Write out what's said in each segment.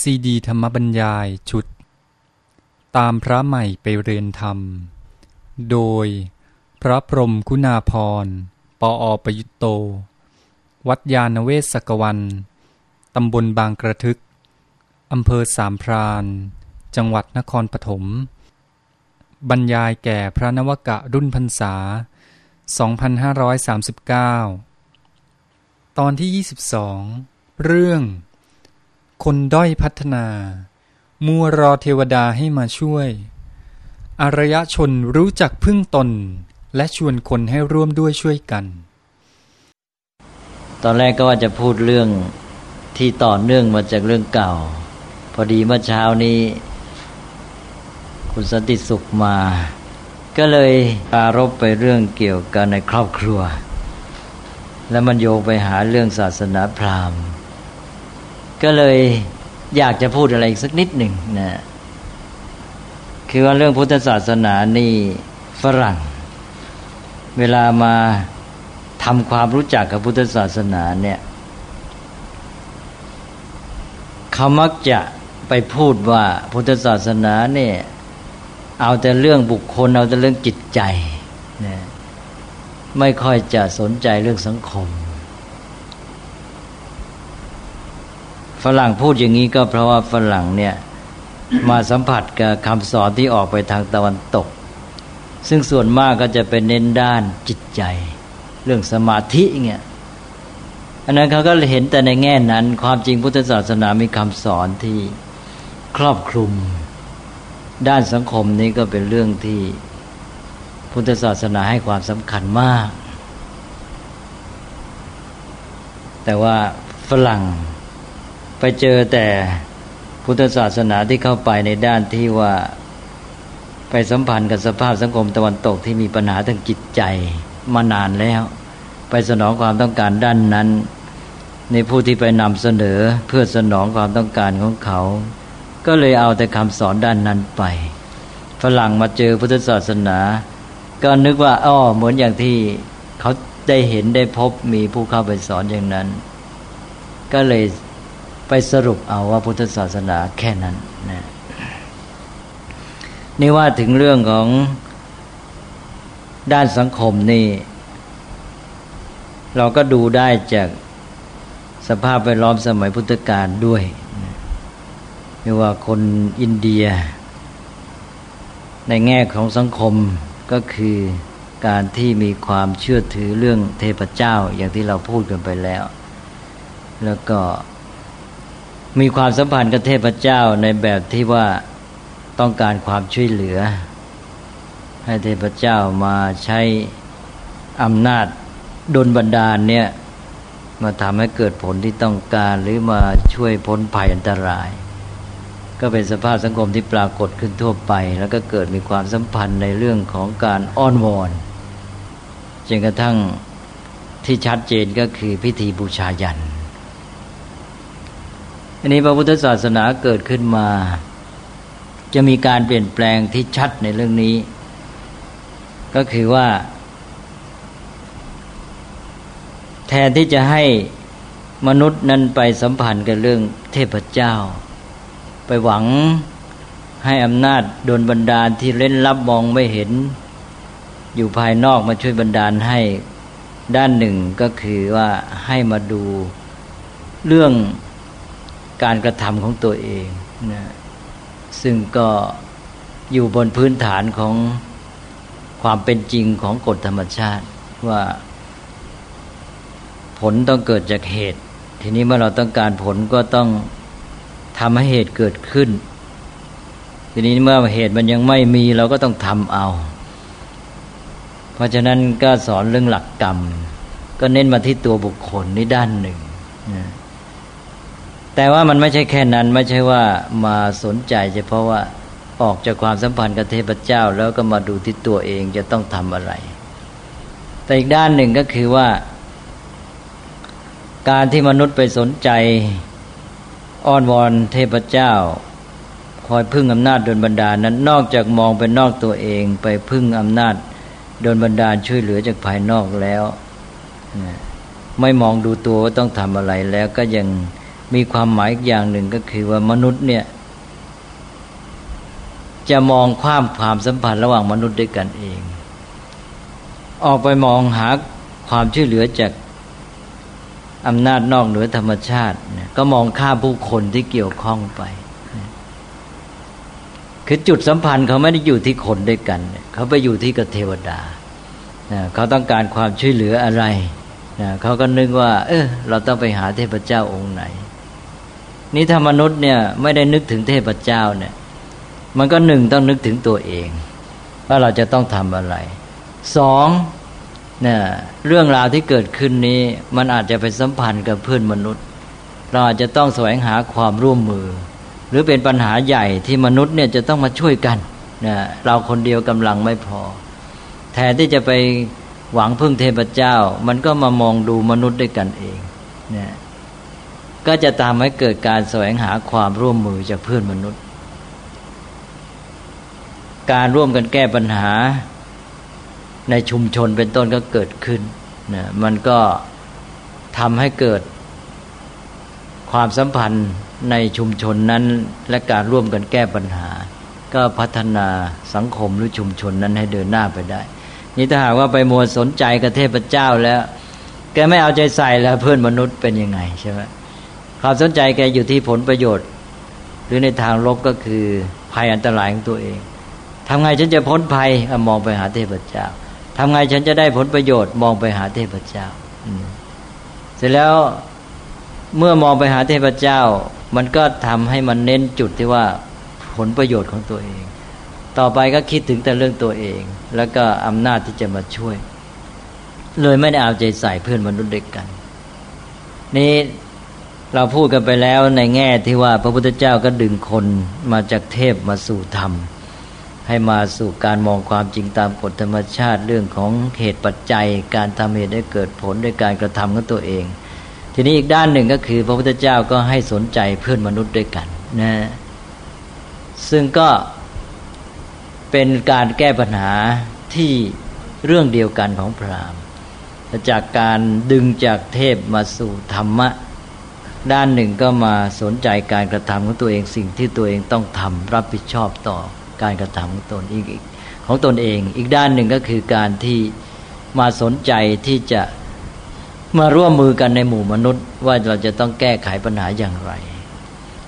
ซีดีธรรมบรรยายชุด ตามพระใหม่ไปเรียนธรรม โดยพระพรมคุณาพร ปออประยุตโต วัดยาณเวศกวัน ตำบลบางกระทึก อำเภอสามพรานจังหวัดนครปฐม บรรยายแก่พระนวกะรุ่นพรรษา 2539 ตอนที่ 22 เรื่อง คนด้อยพัฒนา มัวรอเทวดาให้มาช่วย อารยชนรู้จักพึ่งตน และชวนคนให้ร่วมด้วยช่วยกัน ตอนแรกก็ว่าจะพูดเรื่องที่ต่อเนื่องมาจากเรื่องเก่า พอดีเมื่อเช้านี้ คุณสันติสุขมา ก็เลยปารบไปเรื่องเกี่ยวกันในครอบครัว แล้วมันโยงไปหาเรื่องศาสนาพราหมณ์ ก็เลยอยากจะพูดอะไรอีกสักนิดหนึ่งนะคือว่าเรื่องพุทธศาสนานี่ฝรั่ง เวลามาทำความรู้จักกับพุทธศาสนาเนี่ยเขามักจะไปพูดว่าพุทธศาสนาเนี่ยเอาแต่เรื่องบุคคล เอาแต่เรื่องจิตใจนะไม่ค่อยจะสนใจเรื่องสังคม ฝรั่งพูดอย่างนี้ก็เพราะว่าฝรั่งเนี่ยมาสัมผัสกับคำสอนที่ออกไปทางตะวันตก ซึ่งส่วนมากก็จะเป็นเน้นด้านจิตใจ เรื่องสมาธิเงี้ยอันนั้นเขาก็เห็นแต่ในแง่นั้น ความจริงพุทธศาสนามีคำสอนที่ครอบคลุม ด้านสังคมนี้ก็เป็นเรื่องที่พุทธศาสนาให้ความสำคัญมาก แต่ว่าฝรั่ง ไปเจอแต่พุทธศาสนาที่เข้าไปในด้านที่ว่าไปสัมพันธ์กับสภาพสังคมตะวันตกที่มีปัญหาทางจิตใจมานานแล้ว ไปสนองความต้องการด้านนั้น ในผู้ที่ไปนำเสนอเพื่อสนองความต้องการของเขา ก็เลยเอาแต่คำสอนด้านนั้นไปฝรั่งมาเจอพุทธศาสนา ก็นึกว่าอ้อเหมือนอย่างที่เขาได้เห็นได้พบมีผู้เข้าไปสอนอย่างนั้น ก็เลย ไปสรุปเอาว่าพุทธศาสนาแค่นั้นนะนี่ว่าถึงเรื่องของด้านสังคมนี่ เราก็ดูได้จากสภาพแวดล้อมสมัยพุทธกาลด้วยไม่ว่าคนอินเดีย ในแง่ของสังคมก็คือการที่มีความเชื่อถือเรื่องเทพเจ้าอย่างที่เราพูดกันไปแล้ว แล้วก็ มีความสัมพันธ์กับเทพเจ้าในแบบที่ว่าต้องการความช่วยเหลือ ให้เทพเจ้ามาใช้อำนาจดลบันดาลเนี่ยมาทำให้เกิดผลที่ต้องการหรือมาช่วยพ้นภัยอันตราย ก็เป็นสภาพสังคมที่ปรากฏขึ้นทั่วไป แล้วก็เกิดมีความสัมพันธ์ในเรื่องของการอ้อนวอนจนกระทั่งที่ชัดเจนก็คือพิธีบูชายัน อันนี้พระพุทธศาสนาเกิดขึ้นมา จะมีการเปลี่ยนแปลงที่ชัดในเรื่องนี้ ก็คือว่า แทนที่จะให้มนุษย์นั้นไปสัมพันธ์กับเรื่องเทพเจ้า ไปหวังให้อำนาจโดนบันดาลที่เล่นลับมองไม่เห็น อยู่ภายนอกมาช่วยบันดาลให้ด้านหนึ่งก็คือว่าให้มาดูเรื่อง การกระทำของตัวเองนะซึ่งก็อยู่บนพื้นฐานของความเป็นจริงของกฎธรรมชาติว่า ผลต้องเกิดจากเหตุ ทีนี้เมื่อเราต้องการผลก็ต้องทำให้เหตุเกิดขึ้น ทีนี้เมื่อเหตุมันยังไม่มีเราก็ต้องทำเอา เพราะฉะนั้นก็สอนเรื่องหลักกรรม ก็เน้นมาที่ตัวบุคคลนี่ด้านหนึ่งนะ แต่ว่ามันไม่ใช่แค่นั้นไม่ใช่ว่ามาสนใจเฉพาะว่าออกจากความสัมพันธ์กับเทพเจ้า แล้วก็มาดูที่ตัวเองจะต้องทำอะไร แต่อีกด้านหนึ่งก็คือว่า การที่มนุษย์ไปสนใจอ้อนวอนเทพเจ้า คอยพึ่งอำนาจโดนบันดาลนั้น นอกจากมองเป็นนอกตัวเอง ไปพึ่งอำนาจโดนบันดาลช่วยเหลือจากภายนอกแล้ว ไม่มองดูตัวว่าต้องทำอะไรแล้วก็ยัง มีความหมายอีกอย่างหนึ่งก็คือว่ามนุษย์เนี่ย จะมองความความสัมพันธ์ระหว่างมนุษย์ด้วยกันเอง ออกไปมองหาความช่วยเหลือจากอำนาจนอกเหนือธรรมชาติก็มองข้ามผู้คนที่เกี่ยวข้องไป คือจุดสัมพันธ์เขาไม่ได้อยู่ที่คนด้วยกัน เขาไปอยู่ที่กับเทวดาเขาต้องการความช่วยเหลืออะไรเขาก็นึกว่า เออเราต้องไปหาเทพเจ้าองค์ไหน นี่ถ้ามนุษย์เนี่ยไม่ได้นึกถึงเทพเจ้าเนี่ย มันก็หนึ่งต้องนึกถึงตัวเอง ว่าเราจะต้องทำอะไรสองเนี่ยเรื่องราวที่เกิดขึ้นนี้ มันอาจจะเป็นสัมพันธ์กับเพื่อนมนุษย์ เราอาจจะต้องแสวงหาความร่วมมือ หรือเป็นปัญหาใหญ่ที่มนุษย์เนี่ยจะต้องมาช่วยกันนะเราคนเดียวกำลังไม่พอ แทนที่จะไปหวังพึ่งเทพเจ้า มันก็มามองดูมนุษย์ด้วยกันเองนะ ก็จะตามให้เกิดการแสวงหาความร่วมมือจากเพื่อนมนุษย์ การร่วมกันแก้ปัญหาในชุมชนเป็นต้นก็เกิดขึ้นนะมันก็ทำให้เกิดความสัมพันธ์ในชุมชนนั้น และการร่วมกันแก้ปัญหา ก็พัฒนาสังคมหรือชุมชนนั้นให้เดินหน้าไปได้ นี่ถ้าหากว่าไปมัวสนใจกับเทพเจ้าแล้ว แกไม่เอาใจใส่แล้วเพื่อนมนุษย์เป็นยังไงใช่ไหม ความสนใจแกอยู่ที่ผลประโยชน์ หรือในทางลบก็คือภัยอันตรายของตัวเองทำไงฉันจะพ้นภัยมองไปหาเทพเจ้าทำไงฉันจะได้ผลประโยชน์ มองไปหาเทพเจ้าเสร็จแล้วเมื่อมองไปหาเทพเจ้า มันก็ทำให้มันเน้นจุดที่ว่าผลประโยชน์ของตัวเอง ต่อไปก็คิดถึงแต่เรื่องตัวเอง แล้วก็อำนาจที่จะมาช่วย เลยไม่ได้เอาใจใส่เพื่อนมนุษย์เด็กกัน นี่ เราพูดกันไปแล้วในแง่ที่ว่าพระพุทธเจ้าก็ดึงคนมาจากเทพมาสู่ธรรม ให้มาสู่การมองความจริงตามกฎธรรมชาติเรื่องของเหตุปัจจัย การทำเหตุให้เกิดผลด้วยการกระทำของตัวเอง ทีนี้อีกด้านหนึ่งก็คือ พระพุทธเจ้าก็ให้สนใจเพื่อนมนุษย์ด้วยกันนะซึ่งก็เป็นการแก้ปัญหาที่เรื่องเดียวกันของพราหมณ์จากการดึงจากเทพมาสู่ธรรมะ ด้านหนึ่งก็มาสนใจการกระทำของตัวเองสิ่งที่ตัวเองต้องทำรับผิดชอบต่อการกระทำของตนอีกของตนเอง อีกด้านหนึ่งก็คือการที่มาสนใจที่จะมาร่วมมือกันในหมู่มนุษย์ ว่าเราจะต้องแก้ไขปัญหาอย่างไร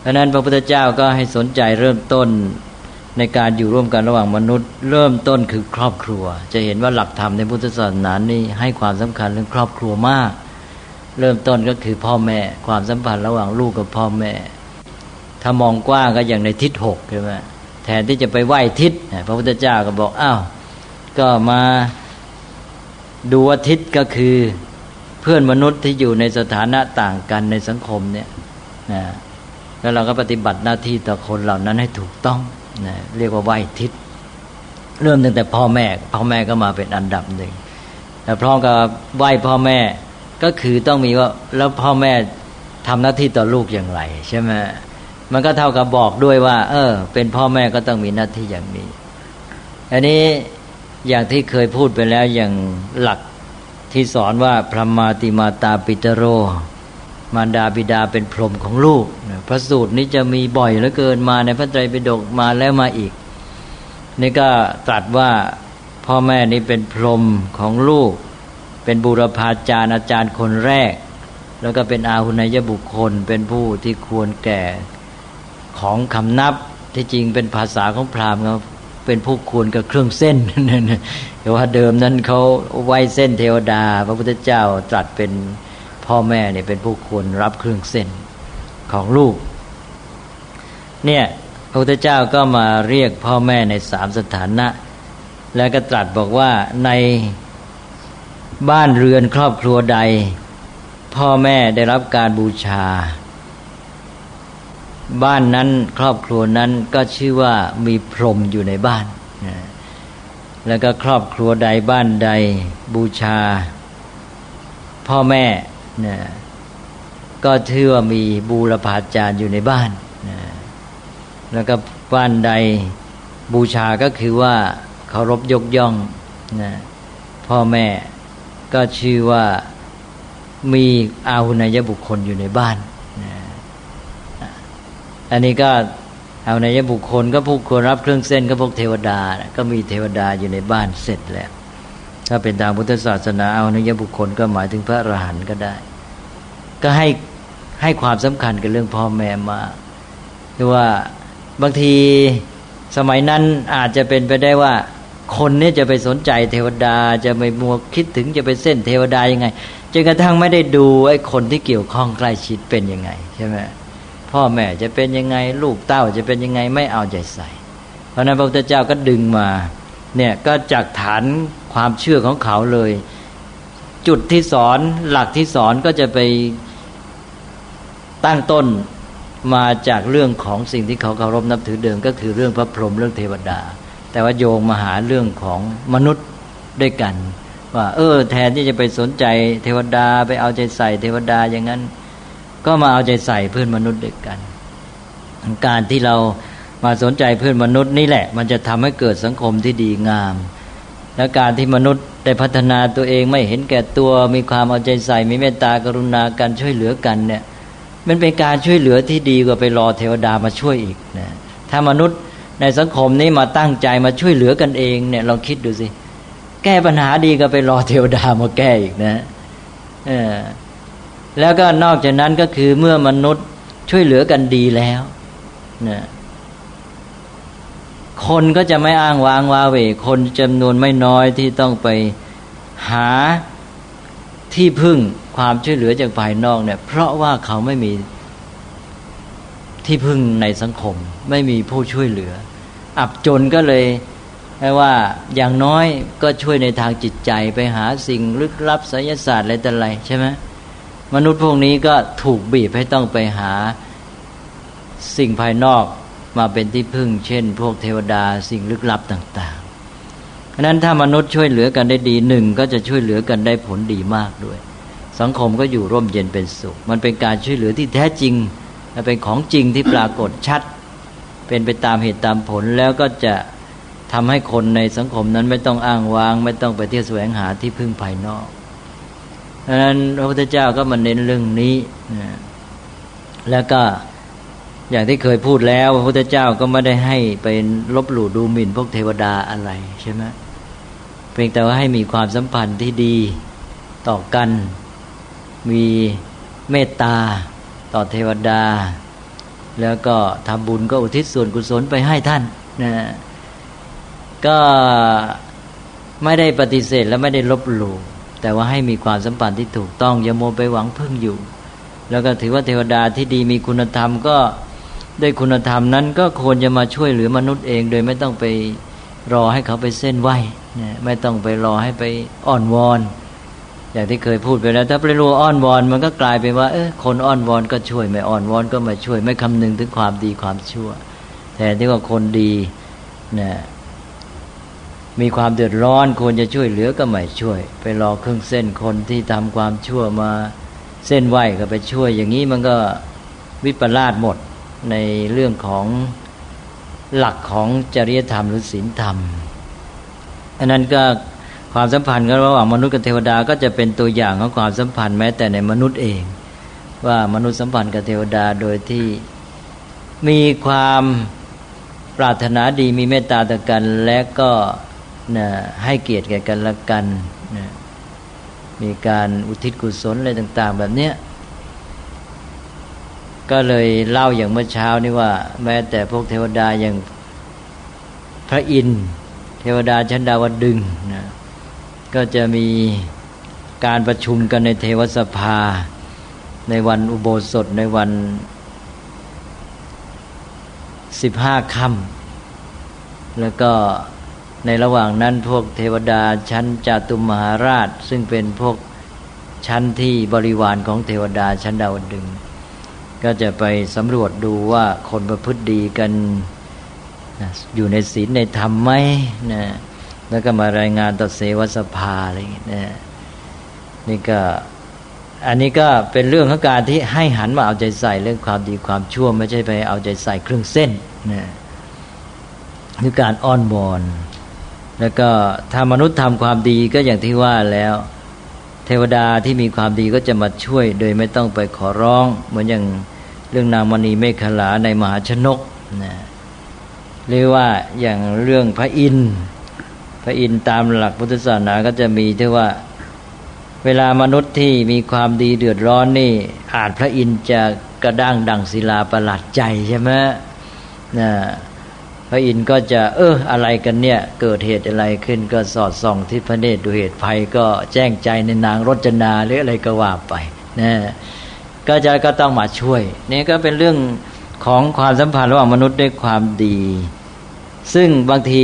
เพราะนั้นพระพุทธเจ้าก็ให้สนใจเริ่มต้นในการอยู่ร่วมกันระหว่างมนุษย์ เริ่มต้นคือครอบครัว จะเห็นว่าหลักธรรมในพุทธศาสนานี่ให้ความสำคัญเรื่องครอบครัวมาก เริ่มต้นก็คือพ่อแม่ ความสัมพันธ์ระหว่างลูกกับพ่อแม่ ถ้ามองกว้างก็อย่างในทิศหกใช่ไหมแทนที่จะไปไหว้ทิศพระพุทธเจ้าก็บอกอ้าวก็มาดูว่าทิศก็คือเพื่อนมนุษย์ที่อยู่ในสถานะต่างกันในสังคมเนี่ยนะแล้วเราก็ปฏิบัติหน้าที่ต่อคนเหล่านั้นให้ถูกต้องนะเรียกว่าไหวทิศเริ่มตั้งแต่พ่อแม่ พ่อแม่ก็มาเป็นอันดับหนึ่งแต่พร้อมกับไหวพ่อแม่ ก็คือต้องมีว่าแล้วพ่อแม่ทำหน้าที่ต่อลูกอย่างไร ใช่ไหมมันก็เท่ากับบอกด้วยว่า เออ เป็นพ่อแม่ก็ต้องมีหน้าที่อย่างนี้ อันนี้อย่างที่เคยพูดไปแล้วอย่างหลักที่สอนว่าพระมาติมาตาปิตโร มารดาบิดาเป็นพรหมของลูกพระสูตรนี้จะมีบ่อยเหลือเกินมาในพระไตรปิฎกมาแล้วมาอีก นี่ก็ตรัสว่าพ่อแม่นี้เป็นพรหมของลูก เป็นบุรพาจารย์อาจารย์คนแรก แล้วก็เป็นอาหุนยบุคคล เป็นผู้ที่ควรแก่ของคำนับที่จริงเป็นภาษาของพราหมณ์ครับเป็นผู้ควรกับเครื่องเส้นแต่ว่าเดิมนั้นเขาไว้เส้นเทวดา พระพุทธเจ้าตรัสเป็นพ่อแม่เนี่ยเป็นผู้ควรรับเครื่องเส้นของลูก เนี่ยพระพุทธเจ้าก็มาเรียกพ่อแม่ในสามสถานะ แล้วก็ตรัสบอกว่าใน บ้านเรือนครอบครัวใด พ่อแม่ได้รับการบูชา บ้านนั้นครอบครัวนั้นก็ชื่อว่ามีพรหมอยู่ในบ้าน แล้วก็ครอบครัวใดบ้านใดบูชา พ่อแม่นะก็ชื่อว่ามีบูรพาจารย์อยู่ในบ้านนะแล้วก็บ้านใดบูชาก็คือว่าเคารพยกย่องนะพ่อแม่ ก็ชื่อว่ามีอาหุนยบุคคลอยู่ในบ้านอันนี้ก็อาในยบุคคลก็พวกควรรับเครื่องเส้นก็พวกเทวดา ก็มีเทวดาอยู่ในบ้านเสร็จแล้ว ถ้าเป็นทางพุทธศาสนาอาในยบุคคลก็หมายถึงพระอรหันต์ก็ได้ ก็ให้ให้ความสำคัญกับเรื่องพ่อแม่มาหรือว่าบางทีสมัยนั้นอาจจะเป็นไปได้ว่า คนนี้จะไปสนใจเทวดาจะไปมัวคิดถึงจะไปเส้นเทวดายังไงจนกระทั่งไม่ได้ดูไอ้คนที่เกี่ยวข้องใกล้ชิดเป็นยังไงใช่ไหมพ่อแม่จะเป็นยังไงลูกเต้าจะเป็นยังไงไม่เอาใจใส่ เพราะนั้นพระพุทธเจ้าก็ดึงมาเนี่ยก็จากฐานความเชื่อของเขาเลย จุดที่สอนหลักที่สอนก็จะไปตั้งต้นมาจากเรื่องของสิ่งที่เขาเคารพนับถือเดิม ก็คือเรื่องพระพรหมเรื่องเทวดา แต่ว่าโยงมาหาเรื่องของมนุษย์ด้วยกัน ว่าเออ แทนที่จะไปสนใจเทวดาไปเอาใจใส่เทวดาอย่างนั้น ก็มาเอาใจใส่เพื่อนมนุษย์ด้วยกัน การที่เรามาสนใจเพื่อนมนุษย์นี่แหละ มันจะทำให้เกิดสังคมที่ดีงาม และการที่มนุษย์ได้พัฒนาตัวเองไม่เห็นแก่ตัว มีความเอาใจใส่มีเมตตากรุณาการช่วยเหลือกันเนี่ย มันเป็นการช่วยเหลือที่ดีกว่าไปรอเทวดามาช่วยอีกนะถ้ามนุษย์ ในสังคมนี้มาตั้งใจมาช่วยเหลือกันเองเนี่ยลองคิดดูสิ แก้ปัญหาดีก็ไปรอเทวดามาแก้อีกนะเออแล้วก็นอกจากนั้นก็คือเมื่อมนุษย์ช่วยเหลือกันดีแล้วนะคนก็จะไม่อ้างว้างวาเวคนจำนวนไม่น้อยที่ต้องไปหาที่พึ่งความช่วยเหลือจากภายนอกเนี่ย เพราะว่าเขาไม่มี ที่พึ่งในสังคม ไม่มีผู้ช่วยเหลือ อับจนก็เลยให้ว่าอย่างน้อยก็ช่วยในทางจิตใจไปหาสิ่งลึกลับไสยศาสตร์อะไรแต่ไรใช่ไหมมนุษย์พวกนี้ก็ถูกบีบให้ต้องไปหาสิ่งภายนอกมาเป็นที่พึ่ง เช่น พวกเทวดาสิ่งลึกลับต่างๆเพราะนั้นถ้ามนุษย์ช่วยเหลือกันได้ดีหนึ่งก็จะช่วยเหลือกันได้ผลดีมากด้วย สังคมก็อยู่ร่มเย็นเป็นสุข มันเป็นการช่วยเหลือที่แท้จริง และเป็นของจริงที่ปรากฏชัด เป็นไปตามเหตุตามผลแล้วก็จะทำให้คนในสังคมนั้นไม่ต้องอ้างว้าง ไม่ต้องไปเที่ยวแสวงหาที่พึ่งภายนอกดังนั้นพระพุทธเจ้าก็มาเน้นเรื่องนี้นะแล้วก็อย่างที่เคยพูดแล้วพระพุทธเจ้าก็ไม่ได้ให้ไปลบหลู่ดูหมิ่นพวกเทวดาอะไรใช่ไหมเพียงแต่ว่าให้มีความสัมพันธ์ที่ดีต่อกัน มีเมตตา ต่อเทวดา แล้วก็ทำบุญก็อุทิศส่วนกุศลไปให้ท่านนะก็ไม่ได้ปฏิเสธและไม่ได้ลบหลู่แต่ว่าให้มีความสัมพันธ์ที่ถูกต้องอย่าโมไปหวังพึ่งอยู่ แล้วก็ถือว่าเทวดาที่ดีมีคุณธรรมก็ด้วยคุณธรรมนั้นก็ควรจะมาช่วยเหลือมนุษย์เอง โดยไม่ต้องไปรอให้เขาไปเส้นไหวไม่ต้องไปรอให้ไปอ่อนวอน อย่างที่เคยพูดไปแล้ว ถ้าไปรัวอ้อนวอนมันก็กลายเป็นว่า เออคนอ้อนวอนก็ช่วยไม่อ้อนวอนก็ไม่ช่วย ไม่คำนึงถึงความดีความชั่วแต่ที่ว่าคนดีเนี่ยมีความเดือดร้อนควรจะช่วยเหลือก็ไม่ช่วย ไปรอเครื่องเส้นคนที่ทำความชั่วมาเส้นไหวก็ไปช่วย อย่างนี้มันก็วิปลาสหมดในเรื่องของหลักของจริยธรรมหรือศีลธรรมอันนั้นก็ ความสัมพันธ์กันระหว่างมนุษย์กับเทวดาก็จะเป็นตัวอย่างของความสัมพันธ์แม้แต่ในมนุษย์เอง ว่ามนุษย์สัมพันธ์กับเทวดาโดยที่มีความปรารถนาดีมีเมตตาต่อกัน และก็นะให้เกียรติแก่กันและกันนะมีการอุทิศกุศลอะไรต่าง ๆ แบบเนี้ยก็เลยเล่าอย่างเมื่อเช้านี่ว่า แม้แต่พวกเทวดาอย่างพระอินทร์เทวดาชั้นดาวดึงนะ ก็จะมีการประชุมกันในเทวสภา ในวันอุโบสถในวันสิบห้าค่ำแล้วก็ในระหว่างนั้นพวกเทวดาชั้นจาตุมมหาราช ซึ่งเป็นพวกชั้นที่บริวารของเทวดาชั้นดาวดึง ก็จะไปสำรวจดูว่าคนประพฤติดีกันอยู่ในศีลในธรรมไหมนะ แล้วก็มารายงานต่อเสวสภาอะไรอย่างเงี้ยนี่ก็อันนี้ก็เป็นเรื่องของการที่ให้หันมาเอาใจใส่เรื่องความดีความชั่ว ไม่ใช่ไปเอาใจใส่เครื่องเส้นนะคือการอ้อนวอนแล้วก็ถ้ามนุษย์ทำความดีก็อย่างที่ว่าแล้ว เทวดาที่มีความดีก็จะมาช่วย โดยไม่ต้องไปขอร้อง เหมือนอย่างเรื่องนางมณีเมฆลาในมหาชนกนะหรือว่าอย่างเรื่องพระอินทร์ ระอินทร์ตามหลักพุทธศาสนาก็จะมีที่ว่า เวลามนุษย์ที่มีความดีเดือดร้อนนี่ อาจพระอินทร์จะกระด้างดังศิลาประหลาดใจใช่ไหมนะพระอินทร์ก็จะเอออะไรกันเนี่ย เกิดเหตุอะไรขึ้นก็สอดส่องที่พระเนตรดูเหตุภัยก็แจ้งใจในนางรจนาหรืออะไรก็ว่าไปนะก็จะก็ต้องมาช่วยนี่ก็เป็นเรื่องของความสัมพันธ์ระหว่างมนุษย์ด้วยความดี ซึ่งบางที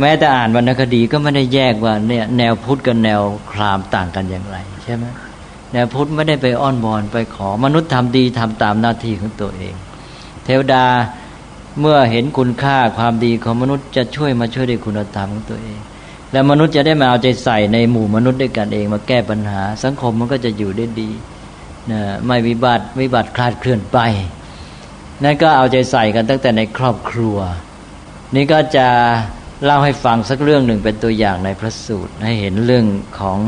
แม้แต่อ่านวรรณคดีก็ไม่ได้แยกว่าเนี่ยแนวพุทธกับแนวครามต่างกันอย่างไร ใช่ไหมแนวพุทธไม่ได้ไปอ้อนวอนไปขอมนุษย์ทำดีทำตามหน้าที่ของตัวเอง เทวดาเมื่อเห็นคุณค่าความดีของมนุษย์จะช่วยมาช่วยด้วยคุณธรรมของตัวเอง และมนุษย์จะได้มาเอาใจใส่ในหมู่มนุษย์ด้วยกันเอง มาแก้ปัญหา สังคมมันก็จะอยู่ได้ดีนะไม่วิบัติวิบัติคลาดเคลื่อนไป นั่นก็เอาใจใส่กันตั้งแต่ในครอบครัว นี่ก็จะ เล่าให้ฟังสักเรื่องหนึ่งเป็นตัวอย่างในพระสูตร ให้เห็นเรื่องของ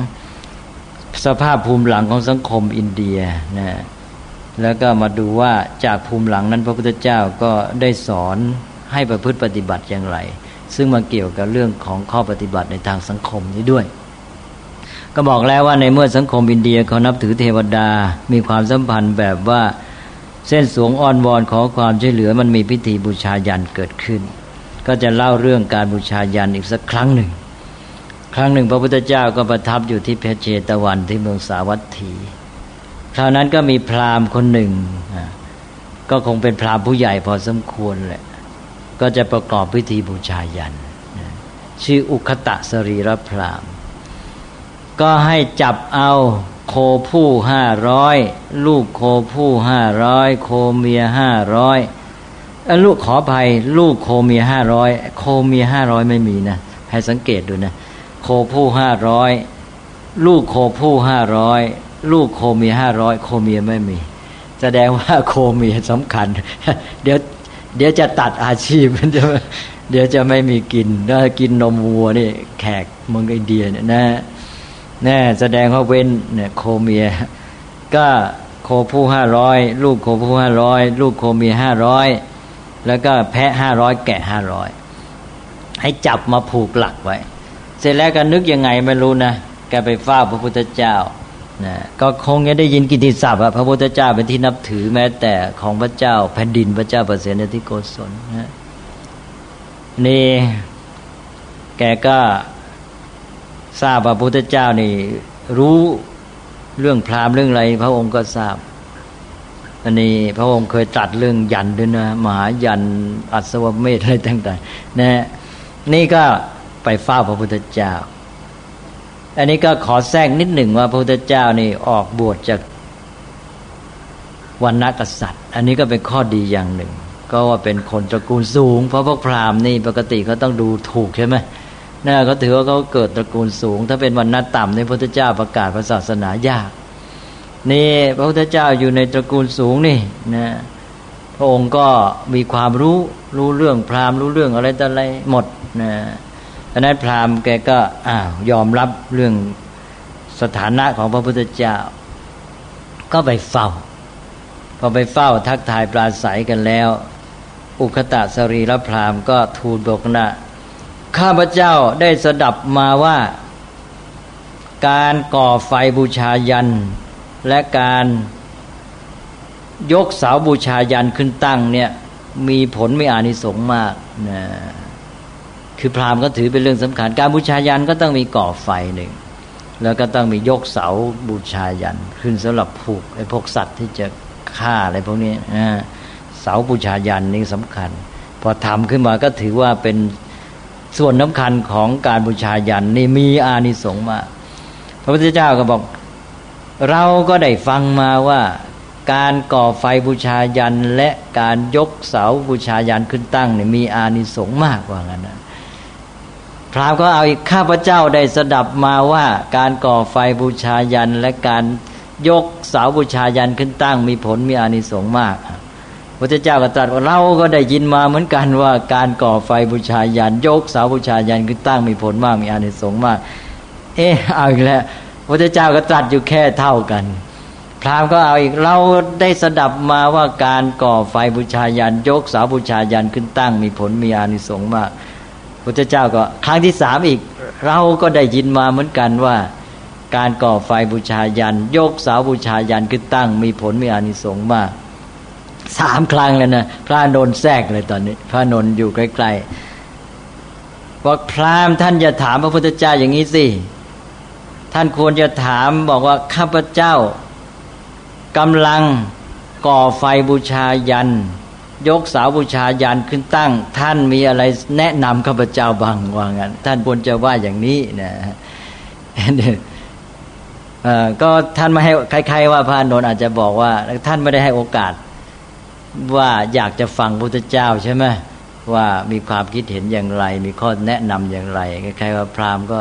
สภาพภูมิหลังของสังคมอินเดียนะแล้วก็มาดูว่าจากภูมิหลังนั้นพระพุทธเจ้าก็ได้สอนให้ประพฤติปฏิบัติอย่างไร ซึ่งมาเกี่ยวกับเรื่องของข้อปฏิบัติในทางสังคมนี้ด้วย ก็บอกแล้วว่าในเมื่อสังคมอินเดียเขานับถือเทวดา มีความสัมพันธ์แบบว่าเส้นสวงอ้อนวอนขอความช่วยเหลือมันมีพิธีบูชายันเกิดขึ้น ก็จะเล่าเรื่องการบูชายันอีกสักครั้งหนึ่ง ครั้งหนึ่งพระพุทธเจ้าก็ประทับอยู่ที่เพชรเชตวันที่เมืองสาวัตถีคราวนั้นก็มีพราหมณ์คนหนึ่ง ก็คงเป็นพราหมณ์ผู้ใหญ่พอสมควรแหละ ก็จะประกอบพิธีบูชายัน ชื่ออุคตะสรีรพราหมณ์ ก็ให้จับเอาโคผู้ห้าร้อยลูกโคผู้ห้าร้อยโคเมียห้าร้อย ลูกขอภัย ลูกโคเมียห้าร้อยโคเมียห้าร้อยไม่มีนะให้สังเกตดูนะ โคผู้ห้าร้อยลูกโคผู้ห้าร้อยลูกโคเมียห้าร้อยโคเมียไม่มี แสดงว่าโคเมียสำคัญ เดี๋ยวเดี๋ยวจะตัดอาชีพมันจะเดี๋ยวจะไม่มีกินถ้ากินนมวัวนี่แขกเมืองอินเดียเนี่ยนะแน่แสดงว่าเว้นเนี่ยโคเมีย ก็โคผู้ห้าร้อยลูกโคผู้ห้าร้อยลูกโคเมียห้าร้อย แล้วก็แพะห้าร้อยแกะห้าร้อยให้จับมาผูกหลักไว้ เสร็จแล้วก็นึกยังไงไม่รู้นะแกไปเฝ้าพระพุทธเจ้านะก็คงจะได้ยินกิติศัพท์พระพุทธเจ้าเป็นที่นับถือแม้แต่ของพระเจ้าแผ่นดินพระเจ้าเปรตในที่โกศลนะนี่แกก็ทราบว่าพระพุทธเจ้านี่รู้เรื่องพราหมณ์เรื่องอะไร พระองค์ก็ทราบ อันนี้พระองค์เคยตรัสเรื่องยันด้วยนะมหายันอัศวเมธอะไรต่างๆนะนี่ก็ไปเฝ้าพระพุทธเจ้า อันนี้ก็ขอแทรกนิดหนึ่งว่าพระพุทธเจ้านี่ออกบวชจากวันนักษัตริย์ อันนี้ก็เป็นข้อดีอย่างหนึ่ง ก็ว่าเป็นคนตระกูลสูง เพราะพวกพราหมณ์นี่ปกติเขาต้องดูถูกใช่ไหมนะเขาถือว่าเขาเกิดตระกูลสูง ถ้าเป็นวันนัดต่ำในพระพุทธเจ้าประกาศพระศาสนายาก นี่พระพุทธเจ้าอยู่ในตระกูลสูงนี่นะพระองค์ก็มีความรู้รู้เรื่องพราหมณ์รู้เรื่องอะไรต่ออะไรหมดนะดังนั้นพราหมณ์แกก็อ้าวยอมรับเรื่องสถานะของพระพุทธเจ้า ก็ไปเฝ้า พอไปเฝ้าทักทายปราศัยกันแล้ว อุคตะสรีรพราหมณ์ก็ทูลบอกนะข้าพเจ้าได้สดับมาว่า การก่อไฟบูชายัน และการยกเสาบูชายันขึ้นตั้งเนี่ยมีผลมีอานิสงส์มากนะคือพราหมณ์ก็ถือเป็นเรื่องสำคัญ การบูชายันก็ต้องมีก่อไฟหนึ่ง แล้วก็ต้องมียกเสาบูชายันขึ้นสำหรับผูกไอ้พวกสัตว์ที่จะฆ่าอะไรพวกนี้เสาบูชายันนี่สำคัญ พอทำขึ้นมาก็ถือว่าเป็นส่วนน้ำคัญของการบูชายันนี่มีอานิสงส์มาก พระพุทธเจ้าก็บอก เราก็ได้ฟังมาว่าการก่อไฟบูชายันและการยกเสาบูชายันขึ้นตั้งเนี่ยมีอานิสงส์มากกว่างั้นนะพรามก็เอาอีกข้าพเจ้าได้สดับมาว่า การก่อไฟบูชายันและการยกเสาบูชายันขึ้นตั้ง มีผลมีอานิสงส์มากพระเจ้าก็ตรัสว่าเราก็ได้ยินมาเหมือนกันว่าการก่อไฟบูชายัน ยกเสาบูชายันขึ้นตั้งมีผลมากมีอานิสงส์มาก เอ๊ะเอาอีกแล้ว พระเจ้าก็ตรัสอยู่แค่เท่ากัน พราหมณ์ก็เอาอีกเราได้สดับมาว่าการก่อไฟบูชายันยกเสาบูชายันขึ้นตั้ง มีผลมีอานิสงส์มากพระเจ้าก็ครั้งที่สามอีก เราก็ได้ยินมาเหมือนกันว่า การก่อไฟบูชายัน ยกเสาบูชายันขึ้นตั้ง มีผลมีอานิสงส์มากสามครั้งแล้วนะพระนนท์แทรกเลยตอนนี้ พระนนท์อยู่ใกล้ๆบอกพราหมณ์ท่านจะถามพระพุทธเจ้าอย่างนี้สิ ท่านควรจะถามบอกว่าข้าพเจ้ากำลังก่อไฟบูชายัน ยกเสาบูชายันขึ้นตั้ง ท่านมีอะไรแนะนำข้าพเจ้าบ้างว่างั้นท่านควรจะว่าอย่างนี้นะก็ท่านไม่ให้ใครๆว่าพระนนท์อาจจะบอกว่า ท่านไม่ได้ให้โอกาส ว่าอยากจะฟังพุทธเจ้าใช่ไหมว่ามีความคิดเห็นอย่างไร มีข้อแนะนำอย่างไร ใครๆว่าพราหมณ์ก็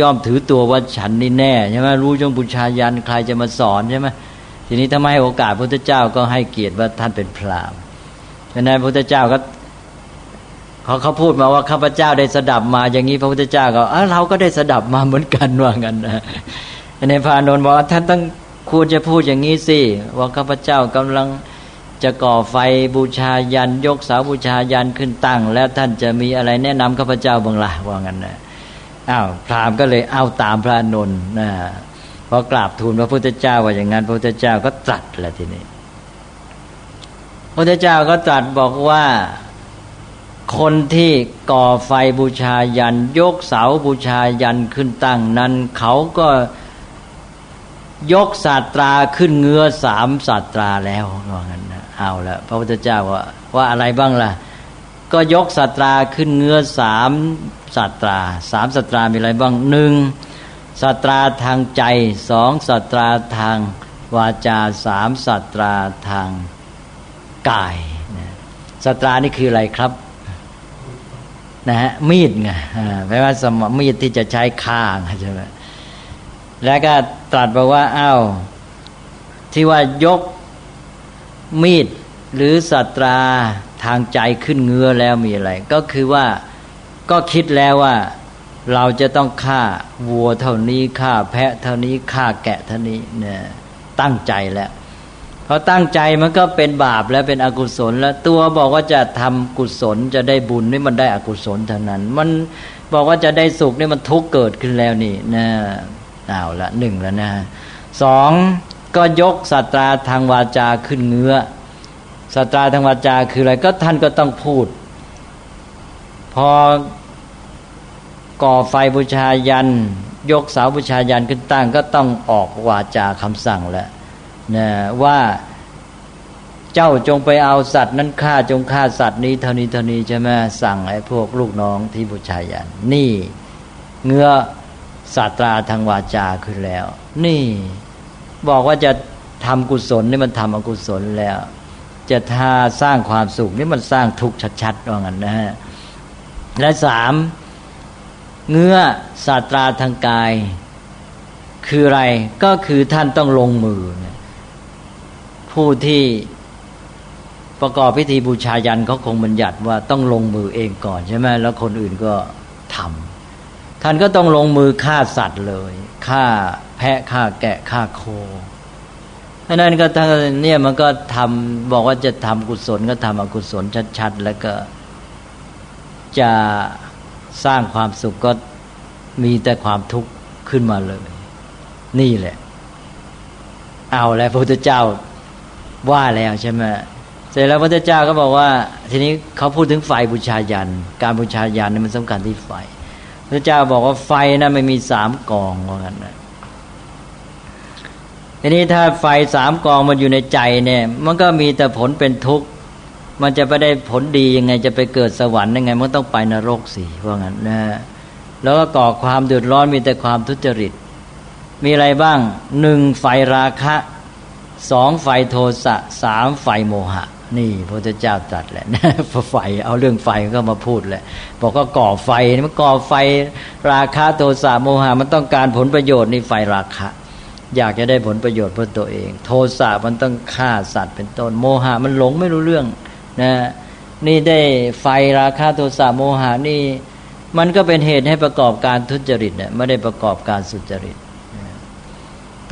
ย่อมถือตัวว่าฉันนี่แน่ใช่ไหมรู้จงบูชายันใครจะมาสอนใช่ไหมทีนี้ถ้าไม่ให้โอกาสพระพุทธเจ้าก็ให้เกียรติว่าท่านเป็นพราหมณ์ฉะนั้นพระพุทธเจ้าก็เขาเขาพูดมาว่าข้าพเจ้าได้สดับมา อย่างนี้พระพุทธเจ้าก็เออเราก็ได้สดับมาเหมือนกันว่างั้นนะในพานนท์บอกว่าท่านต้องควรจะพูดอย่างนี้สิว่าข้าพเจ้ากำลังจะก่อไฟบูชายัน ยกเสาบูชายันขึ้นตั้ง แล้วท่านจะมีอะไรแนะนำข้าพเจ้าบ้างล่ะว่างั้นนะ อ้าวพราหมณ์ก็เลยเอาตามพระนนท์นะพอกราบทูลพระพุทธเจ้าว่าอย่างนั้น พระพุทธเจ้าก็ตรัสแหละทีนี้พระพุทธเจ้าก็ตรัสบอกว่าคนที่ก่อไฟบูชายัน ยกเสาบูชายันขึ้นตั้งนั้น เขาก็ยกศาสตราขึ้นเงื้อสามศาสตราแล้วว่างั้นนะเอาละพระพุทธเจ้าว่าว่าอะไรบ้างล่ะ ก็ยกศาสตราขึ้นเงื้อสามศาสตราสามศาสตรามีอะไรบ้างหนึ่งศาสตราทางใจสองศาสตราทางวาจาสามศาสตราทางกายศาสตรานี่คืออะไรครับนะฮะมีดไงแปลว่าสมมีดที่จะใช้ฆ่าใช่ไหมแล้วก็ตรัสบอกว่าอ้าวที่ว่ายกมีดหรือสัตรา ทางใจขึ้นเงื้อแล้วมีอะไร ก็คือว่าก็คิดแล้วว่าเราจะต้องฆ่าวัวเท่านี้ฆ่าแพะเท่านี้ฆ่าแกะเท่านี้เนี่ยตั้งใจแล้วพอตั้งใจมันก็เป็นบาปแล้วเป็นอกุศล แล้วตัวบอกว่าจะทำกุศลจะได้บุญนี่มันได้อกุศลเท่านั้น มันบอกว่าจะได้สุขนี่มันทุกข์เกิดขึ้นแล้วนี่นะเอาละหนึ่งแล้วนะสองก็ยกสัตราทางวาจาขึ้นเงื้อ สัตราทางวาจาคืออะไรก็ท่านก็ต้องพูด พอก่อไฟบูชายัน ยกเสาบูชายันขึ้นตั้ง ก็ต้องออกวาจาคำสั่งแล้วนะว่าเจ้าจงไปเอาสัตว์นั้นฆ่าจงฆ่าสัตว์นี้เท่านี้เท่านี้ใช่ไหมสั่งไอ้พวกลูกน้องที่บูชายัน นี่เงื้อศาสตราทางวาจาขึ้นแล้ว นี่บอกว่าจะทำกุศลนี่มันทำอกุศลแล้ว จะทาสร้างความสุขนี่มันสร้างทุกข์ชัดๆว่างั้นนะฮะและสามเงื้อศาสตราทางกาย คืออะไรก็คือท่านต้องลงมือ ผู้ที่ประกอบพิธีบูชายันเขาคงบัญญัติว่าต้องลงมือเองก่อนใช่ไหมแล้วคนอื่นก็ทำท่านก็ต้องลงมือฆ่าสัตว์เลยฆ่าแพะฆ่าแกะฆ่าโค เพราะนั้นก็ท่านเนี่ยมันก็ทำบอกว่าจะทำกุศลก็ทำอกุศลชัดๆ แล้วก็ จะสร้างความสุขก็มีแต่ความทุกข์ขึ้นมาเลย นี่แหละ เอาแล้วพระพุทธเจ้าว่าแล้วใช่ไหมเสร็จแล้วพระพุทธเจ้าก็บอกว่า ทีนี้เขาพูดถึงไฟบูชายัน การบูชายันนี่มันสำคัญที่ไฟพระเจ้าบอกว่าไฟนะไม่มีสามกองว่างั้นนะ ทีนี้ถ้าไฟสามกองมันอยู่ในใจเนี่ย มันก็มีแต่ผลเป็นทุกข์ มันจะไปได้ผลดียังไงจะไปเกิดสวรรค์ยังไง มันต้องไปนรกสิว่างั้นนะแล้วก็ก่อความเดือดร้อนมีแต่ความทุจริต มีอะไรบ้างหนึ่งไฟราคะสองไฟโทสะสามไฟโมหะ นี่พระเจ้าตรัสแหละไฟเอาเรื่องไฟก็มาพูดแหละบอกก็ก่อไฟมันก่อไฟราคะโทสะโมหะ มันต้องการผลประโยชน์ในไฟราคะ อยากจะได้ผลประโยชน์เพื่อตัวเอง โทสะมันต้องฆ่าสัตว์เป็นต้น โมหะมันหลงไม่รู้เรื่องนะนี่ได้ไฟราคาโทสะโมหานี่ มันก็เป็นเหตุให้ประกอบการทุจริตเนี่ยไม่ได้ประกอบการสุจริต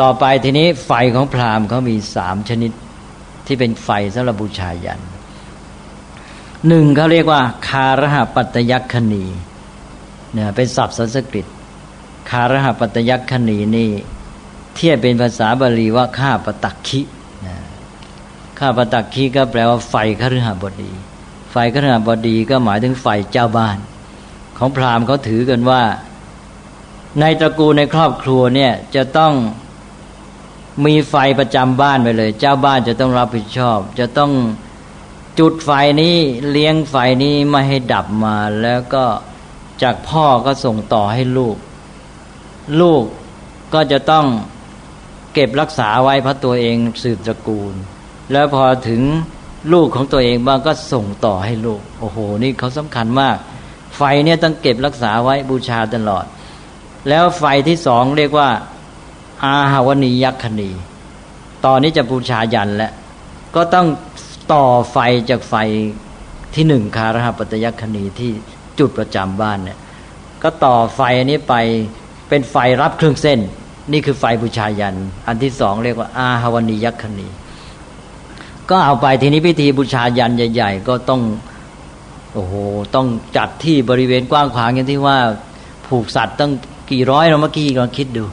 ต่อไปทีนี้ไฟของพราหมณ์เขามีสามชนิดที่เป็นไฟสำหรับบูชายันหนึ่งเขาเรียกว่า คารหปัตยัคณีเนี่ยเป็นศัพท์สันสกฤต คารหปัตยัคณีนี่ เทียบเป็นภาษาบาลีว่าข้าปตักคิข้าปตักคิก็แปลว่าไฟคฤหบดี ไฟคฤหบดีก็หมายถึงไฟเจ้าบ้าน ของพราหมณ์เขาถือกันว่า ในตระกูลในครอบครัวเนี่ยจะต้องมีไฟประจำบ้านไปเลย เจ้าบ้านจะต้องรับผิดชอบ จะต้องจุดไฟนี้เลี้ยงไฟนี้ไม่ให้ดับมา แล้วก็จากพ่อก็ส่งต่อให้ลูก ลูกก็จะต้อง เก็บรักษาไว้เพราะตัวเองสืบตระกูล แล้วพอถึงลูกของตัวเองบ้างก็ส่งต่อให้ลูก โอ้โห นี่เขาสำคัญมาก ไฟเนี่ยต้องเก็บรักษาไว้บูชาตลอด แล้วไฟที่สองเรียกว่า อาหาวณียักษณี ตอนนี้จะบูชายันแล้ว ก็ต้องต่อไฟจากไฟที่หนึ่งคารหปัตยักษณีที่จุดประจำบ้านเนี่ย ก็ต่อไฟอันนี้ไปเป็นไฟรับเครื่องเส้น นี่คือไฟบูชายัน อันที่สองเรียกว่า อาหวณียักษณี ก็เอาไปทีนี้พิธีบูชายันใหญ่ ๆ ก็ต้องโอ้โหต้องจัดที่บริเวณกว้างขวางอย่างที่ว่าผูกสัตว์ตั้งกี่ร้อยเราเมื่อกี้ลองคิดดู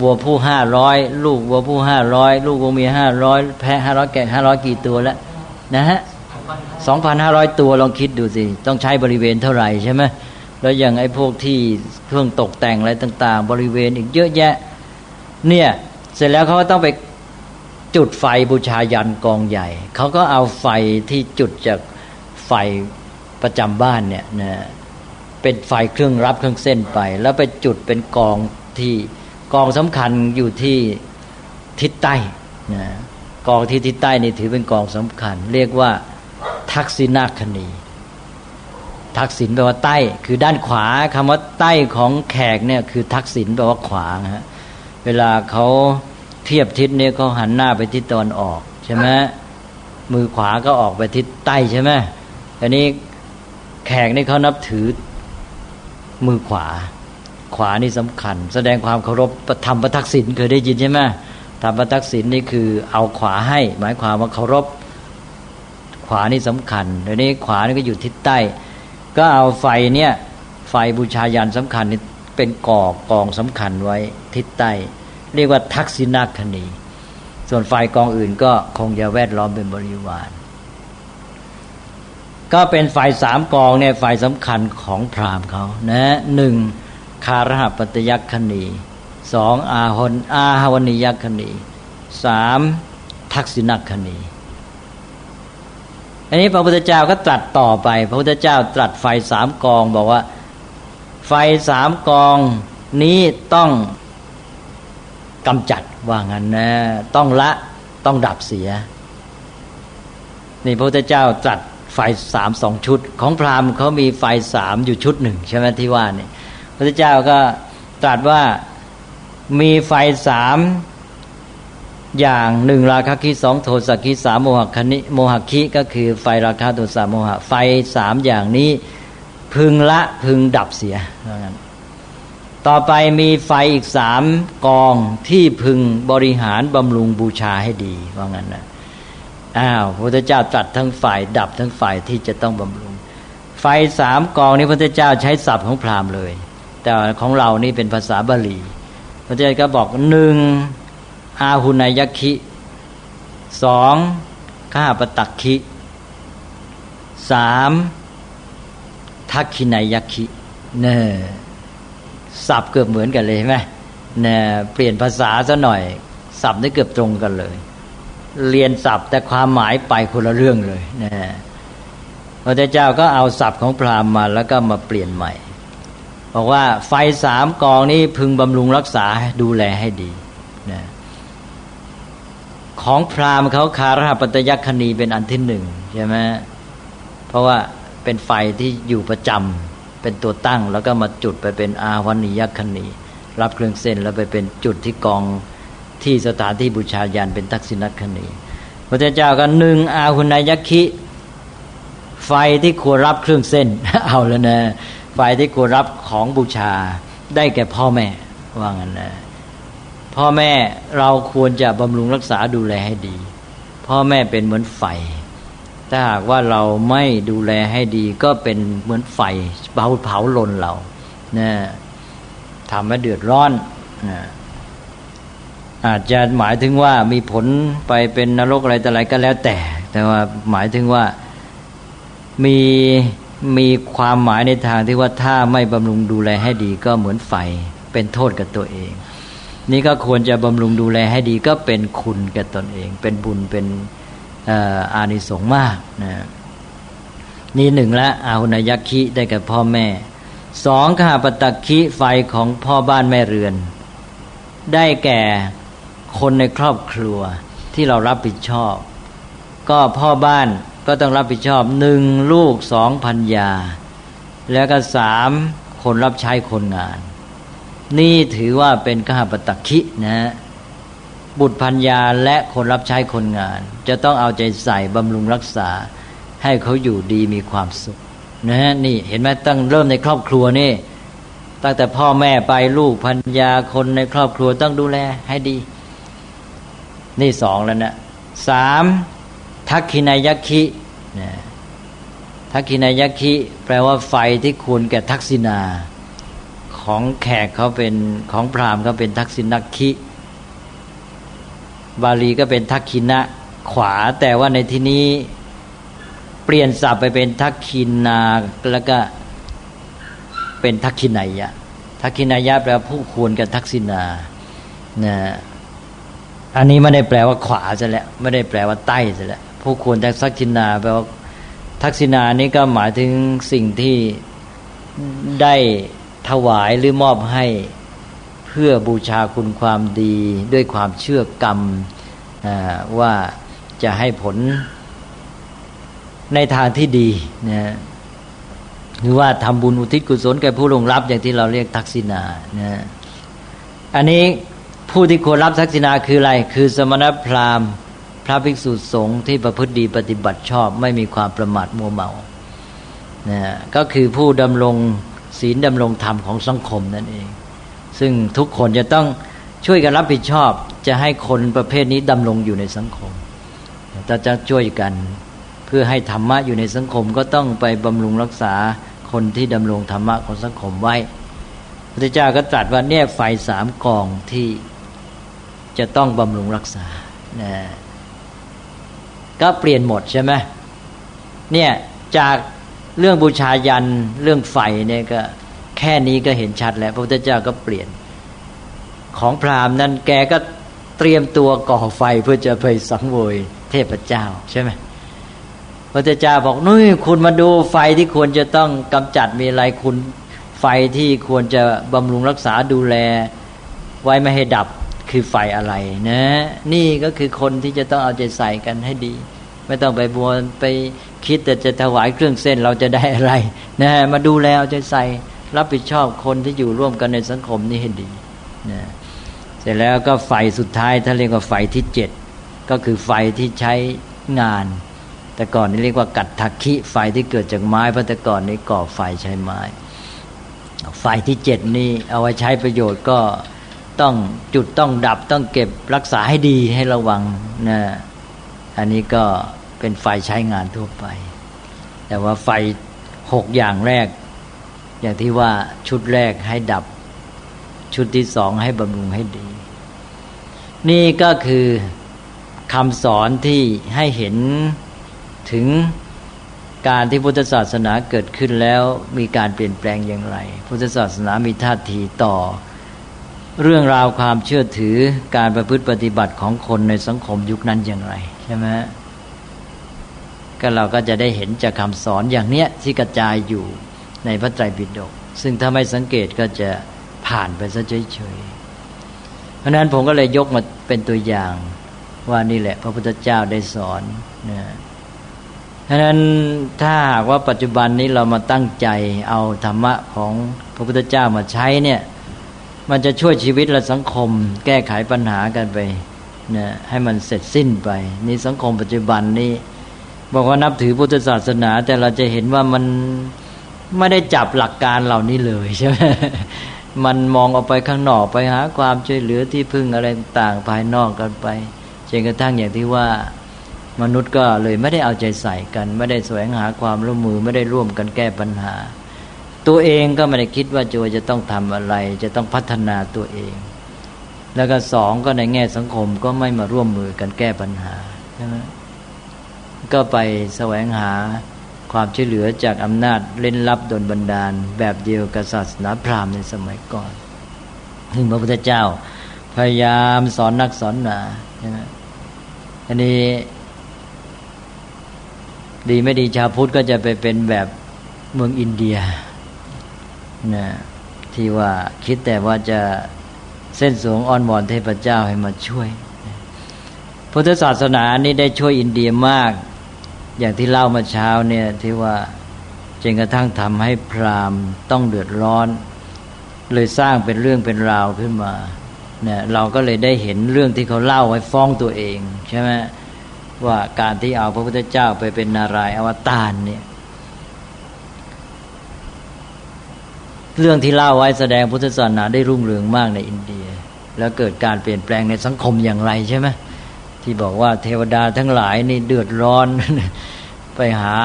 วัวผู้ห้าร้อยลูกวัวผู้ห้าร้อยลูกวัวเมียห้าร้อยแพะห้าร้อยแกะห้าร้อยกี่ตัวแล้วนะฮะสองพันห้าร้อยตัวลองคิดดูสิ ต้องใช้บริเวณเท่าไหร่ใช่ไหม แล้วอย่างไอ้พวกที่เครื่องตกแต่งอะไรต่าง ๆ บริเวณอีกเยอะแยะ เนี่ย เสร็จแล้วเขาก็ต้องไปจุดไฟบูชายันกองใหญ่ เขาก็เอาไฟที่จุดจากไฟประจำบ้านเนี่ยนะเป็นไฟเครื่องรับเครื่องเส้นไป แล้วไปจุดเป็นกองที่กองสำคัญอยู่ที่ทิศใต้นะกองที่ทิศใต้นี่ถือเป็นกองสำคัญ เรียกว่าทักษิณาคณี ทักษิณแปลว่าใต้ คือด้านขวาคำว่าใต้ของแขกเนี่ยคือทักษิณแปลว่าขวาฮะเวลาเขาเทียบทิศเนี่ยเขาหันหน้าไปทิศตะวันออกใช่ไหมมือขวาก็ออกไปทิศใต้ใช่ไหมอันนี้แขกนี่เขานับถือมือขวา ขวานี่สำคัญ แสดงความเคารพธรรมประทักษิณเคยได้ยินใช่ไหมธรรมประทักษิณนี่คือเอาขวาให้ หมายความว่าเคารพขวานี่สำคัญเดี๋ยวนี้ขวานี่ก็อยู่ทิศใต้ ก็เอาไฟเนี่ยไฟบูชายันสำคัญนี่เป็นก่อกองสำคัญไว้ทิศใต้ เรียกว่าทักษิณาคณีส่วนไฟกองอื่นก็คงจะแวดล้อมเป็นบริวาร ก็เป็นไฟสามกองเนี่ยไฟสำคัญของพราหมณ์เขานะหนึ่งคารหปัตยักคณีสองอาหนอาหวนิยักคณีสามทักษิณคณี อันนี้พระพุทธเจ้าก็ตรัสต่อไป พระพุทธเจ้าตรัสไฟสามกองบอกว่า ไฟสามกองนี้ต้องกำจัดว่างั้นนะต้องละต้องดับเสีย นี่พระพุทธเจ้าตรัสไฟสามสองชุด ของพราหมณ์เขามีไฟสามอยู่ชุดหนึ่งใช่ไหมที่ว่านี่พระพุทธเจ้าก็ตรัสว่ามีไฟสาม อย่างหนึ่งราคะคิสองโทสะคิสามโมหคณิโมหคิก็คือไฟราคะโทสะโมหะ ไฟสามอย่างนี้พึงละพึงดับเสียงั้นต่อไปมีไฟอีกสามกองที่พึงบริหารบำรุงบูชาให้ดีว่างั้นนะอ้าวพระพุทธเจ้าตรัสทั้งฝ่ายดับทั้งฝ่ายที่จะต้องบำรุง ไฟสามกองนี้พระพุทธเจ้าใช้ศัพท์ของพราหมณ์เลย แต่ของเรานี่เป็นภาษาบาลีพระเจ้าก็บอกหนึ่ง อาหุนายคิสองข้าปตักคิสามทักขินายคิเนี่ยสับเกือบเหมือนกันเลยใช่ไหมเน่เปลี่ยนภาษาซะหน่อย สับได้เกือบตรงกันเลย เรียนสับแต่ความหมายไปคนละเรื่องเลยนะพระเจ้าก็เอาสับของพราหมณ์มา แล้วก็มาเปลี่ยนใหม่บอกว่าไฟสามกองนี้พึงบำรุงรักษาดูแลให้ดีนะ ของพราหมณ์เขาคารหปัตยัคณีเป็นอันที่หนึ่งใช่ไหมเพราะว่าเป็นไฟที่อยู่ประจำเป็นตัวตั้ง แล้วก็มาจุดไปเป็นอาวันิยัคณี รับเครื่องเส้นแล้วไปเป็นจุดที่กองที่สถานที่บูชายันเป็นทักษิณคณีพระเจ้าก็หนึ่งอาหุนายคิไฟที่ควรรับเครื่องเส้น เอาแล้วนะฝ่ายที่ควรรับของบูชาได้แก่พ่อแม่ว่างั้นนะ พ่อแม่เราควรจะบำรุงรักษาดูแลให้ดี พ่อแม่เป็นเหมือนไฟ ถ้าหากว่าเราไม่ดูแลให้ดี ก็เป็นเหมือนไฟเผาเผาลนเรานะทำให้เดือดร้อนนะอาจจะหมายถึงว่ามีผลไปเป็นนรกอะไรแต่อะไรก็แล้วแต่ แต่ว่าหมายถึงว่ามีมีความหมายในทางที่ว่าถ้าไม่บำรุงดูแลให้ดีก็เหมือนไฟ เป็นโทษกับตัวเอง นี่ก็ควรจะบำรุงดูแลให้ดีก็เป็นคุณกับตนเอง เป็นบุญเป็นอานิสงส์มากนะนี่หนึ่งละอาหุนยักขิได้กับพ่อแม่สองข้าปตักขิไฟของพ่อบ้านแม่เรือน ได้แก่คนในครอบครัวที่เรารับผิดชอบ ก็พ่อบ้านก็ต้องรับผิดชอบหนึ่งลูกสองพันยา แล้วก็สามคนรับใช้คนงาน นี่ถือว่าเป็นข้าปตักขินะบุตรพันยาและคนรับใช้คนงาน จะต้องเอาใจใส่บำรุงรักษา ให้เขาอยู่ดีมีความสุขนะนี่เห็นไหมตั้งเริ่มในครอบครัวนี่ ตั้งแต่พ่อแม่ไปลูกพันยาคนในครอบครัวต้องดูแลให้ดี นี่สองแล้วนะสามทักขินายคินะทักขินายคิแปลว่าไฟที่ควรแก่ทักษิณา ของแขกเขาเป็นของพราหมณ์เขาเป็นทักษิณคิบาลีก็เป็นทักขินะขวา แต่ว่าในที่นี้เปลี่ยนศัพท์ไปเป็นทักขินาแล้วก็เป็นทักขินายะ ทักขินายะแปลว่าผู้ควรกับทักษิณานะอันนี้ไม่ได้แปลว่าขวาซะแล้วไม่ได้แปลว่าใต้ซะแล้วผู้ควรจากทักษิณาแปลว่าทักษิณานี้ก็หมายถึงสิ่งที่ได้ ถวายหรือมอบให้เพื่อบูชาคุณความดีด้วยความเชื่อกรรมว่าจะให้ผลในทางที่ดีนะหรือว่าทำบุญอุทิศกุศลแก่ผู้ลงรับอย่างที่เราเรียกทักษิณานะอันนี้ผู้ที่ควรรับทักษิณาคืออะไร คือสมณพราหมณ์ พระภิกษุสงฆ์ที่ประพฤติดีปฏิบัติชอบ ไม่มีความประมาทมัวเมานะก็คือผู้ดำรง ศีลดำรงธรรมของสังคมนั่นเอง ซึ่งทุกคนจะต้องช่วยกันรับผิดชอบ จะให้คนประเภทนี้ดำรงอยู่ในสังคมถ้าจะช่วยกันเพื่อให้ธรรมะอยู่ในสังคมก็ต้องไปบำรุงรักษาคนที่ดำรงธรรมะของสังคมไว้พระเจ้าก็ตรัสว่าเนี่ยไฟสามกองที่จะต้องบำรุงรักษานะก็เปลี่ยนหมดใช่ไหมเนี่ยจาก เรื่องบูชายันเรื่องไฟเนี่ยก็แค่นี้ก็เห็นชัดแล้ว พระพุทธเจ้าก็เปลี่ยน ของพราหมณ์นั้นแกก็เตรียมตัวก่อไฟเพื่อจะไปสังเวยเทพเจ้าใช่ไหมพระเจ้าบอกนุ่ยคุณมาดูไฟที่ควรจะต้องกำจัดมีอะไรคุณไฟที่ควรจะบำรุงรักษาดูแล ไว้ไม่ให้ดับคือไฟอะไรนะ นี่ก็คือคนที่จะต้องเอาใจใส่กันให้ดี ไม่ต้องไปบัวไปคิดแต่จะถวายเครื่องเส้นเราจะได้อะไรนะมาดูแลเอาใจใส่รับผิดชอบคนที่อยู่ร่วมกันในสังคมนี้ให้ดีนะเสร็จแล้วก็ไฟสุดท้ายถ้าเรียกว่าไฟที่เจ็ดก็คือไฟที่ใช้งาน แต่ก่อนนี้เรียกว่ากัดทักขิไฟที่เกิดจากไม้พระแต่ก่อนนี้ก่อไฟใช้ไม้ ไฟที่เจ็ดนี่เอาไว้ใช้ประโยชน์ก็ต้องจุดต้องดับต้องเก็บรักษาให้ดีให้ระวังนะอันนี้ก็ เป็นไฟใช้งานทั่วไป แต่ว่าไฟหกอย่างแรก อย่างที่ว่าชุดแรกให้ดับ ชุดที่สองให้บำรุงให้ดี นี่ก็คือคำสอนที่ให้เห็นถึงการที่พุทธศาสนาเกิดขึ้นแล้วมีการเปลี่ยนแปลงอย่างไร พุทธศาสนามีท่าทีต่อ เรื่องราวความเชื่อถือการประพฤติปฏิบัติของคนในสังคมยุคนั้นอย่างไร ใช่ไหม ก็เราก็จะได้เห็นจากคำสอนอย่างเนี้ยที่กระจายอยู่ในพระไตรปิฎกซึ่งถ้าไม่สังเกตก็จะผ่านไปซะเฉยๆเพราะนั้นผมก็เลยยกมาเป็นตัวอย่างว่านี่แหละ พระพุทธเจ้าได้สอนนะฉะนั้นถ้าหากว่าปัจจุบันนี้เรามาตั้งใจเอาธรรมะของพระพุทธเจ้ามาใช้เนี่ย มันจะช่วยชีวิตและสังคม แก้ไขปัญหากันไปนี่ยให้มันเสร็จสิ้นไป นี่สังคมปัจจุบันนี้ บอกว่านับถือพุทธศาสนา แต่เราจะเห็นว่ามันไม่ได้จับหลักการเหล่านี้เลยใช่ไหมมันมองออกไปข้างนอกไปหาความช่วยเหลือที่พึ่งอะไรต่างภายนอกกันไปจนกระทั่งอย่างที่ว่ามนุษย์ก็เลยไม่ได้เอาใจใส่กัน ไม่ได้แสวงหาความร่วมมือไม่ได้ร่วมกันแก้ปัญหา ตัวเองก็ไม่ได้คิดว่าโจจะต้องทำอะไร จะต้องพัฒนาตัวเอง แล้วก็สองก็ในแง่สังคมก็ไม่มาร่วมมือกันแก้ปัญหาใช่ไหม ก็ไปแสวงหาความช่วยเหลือจากอำนาจเล่นลับดนบันดาล แบบเดียวกับศาสนาพราหมณ์ในสมัยก่อนซึ่งพระพุทธเจ้า พยายามสอนนักสอนหนาใช่ไหมอันนี้ดีไม่ดีชาวพุทธก็จะไปเป็นแบบเมืองอินเดียนะที่ว่าคิดแต่ว่าจะเส้นสวงอ้อนวอนเทพเจ้าให้มาช่วย พุทธศาสนานี้ได้ช่วยอินเดียมาก อย่างที่เล่ามาเช้าเนี่ยที่ว่าจนกระทั่งทำให้พราหมณ์ต้องเดือดร้อน เลยสร้างเป็นเรื่องเป็นราวขึ้นมาเนี่ยเราก็เลยได้เห็นเรื่องที่เขาเล่าไว้ฟ้องตัวเองใช่ไหมว่าการที่เอาพระพุทธเจ้าไปเป็นนารายอวตารเนี่ยเรื่องที่เล่าไว้แสดงพุทธศาสนาได้รุ่งเรืองมากในอินเดีย แล้วเกิดการเปลี่ยนแปลงในสังคมอย่างไรใช่ไหม ที่บอกว่าเทวดาทั้งหลายนี่เดือดร้อน ไปหา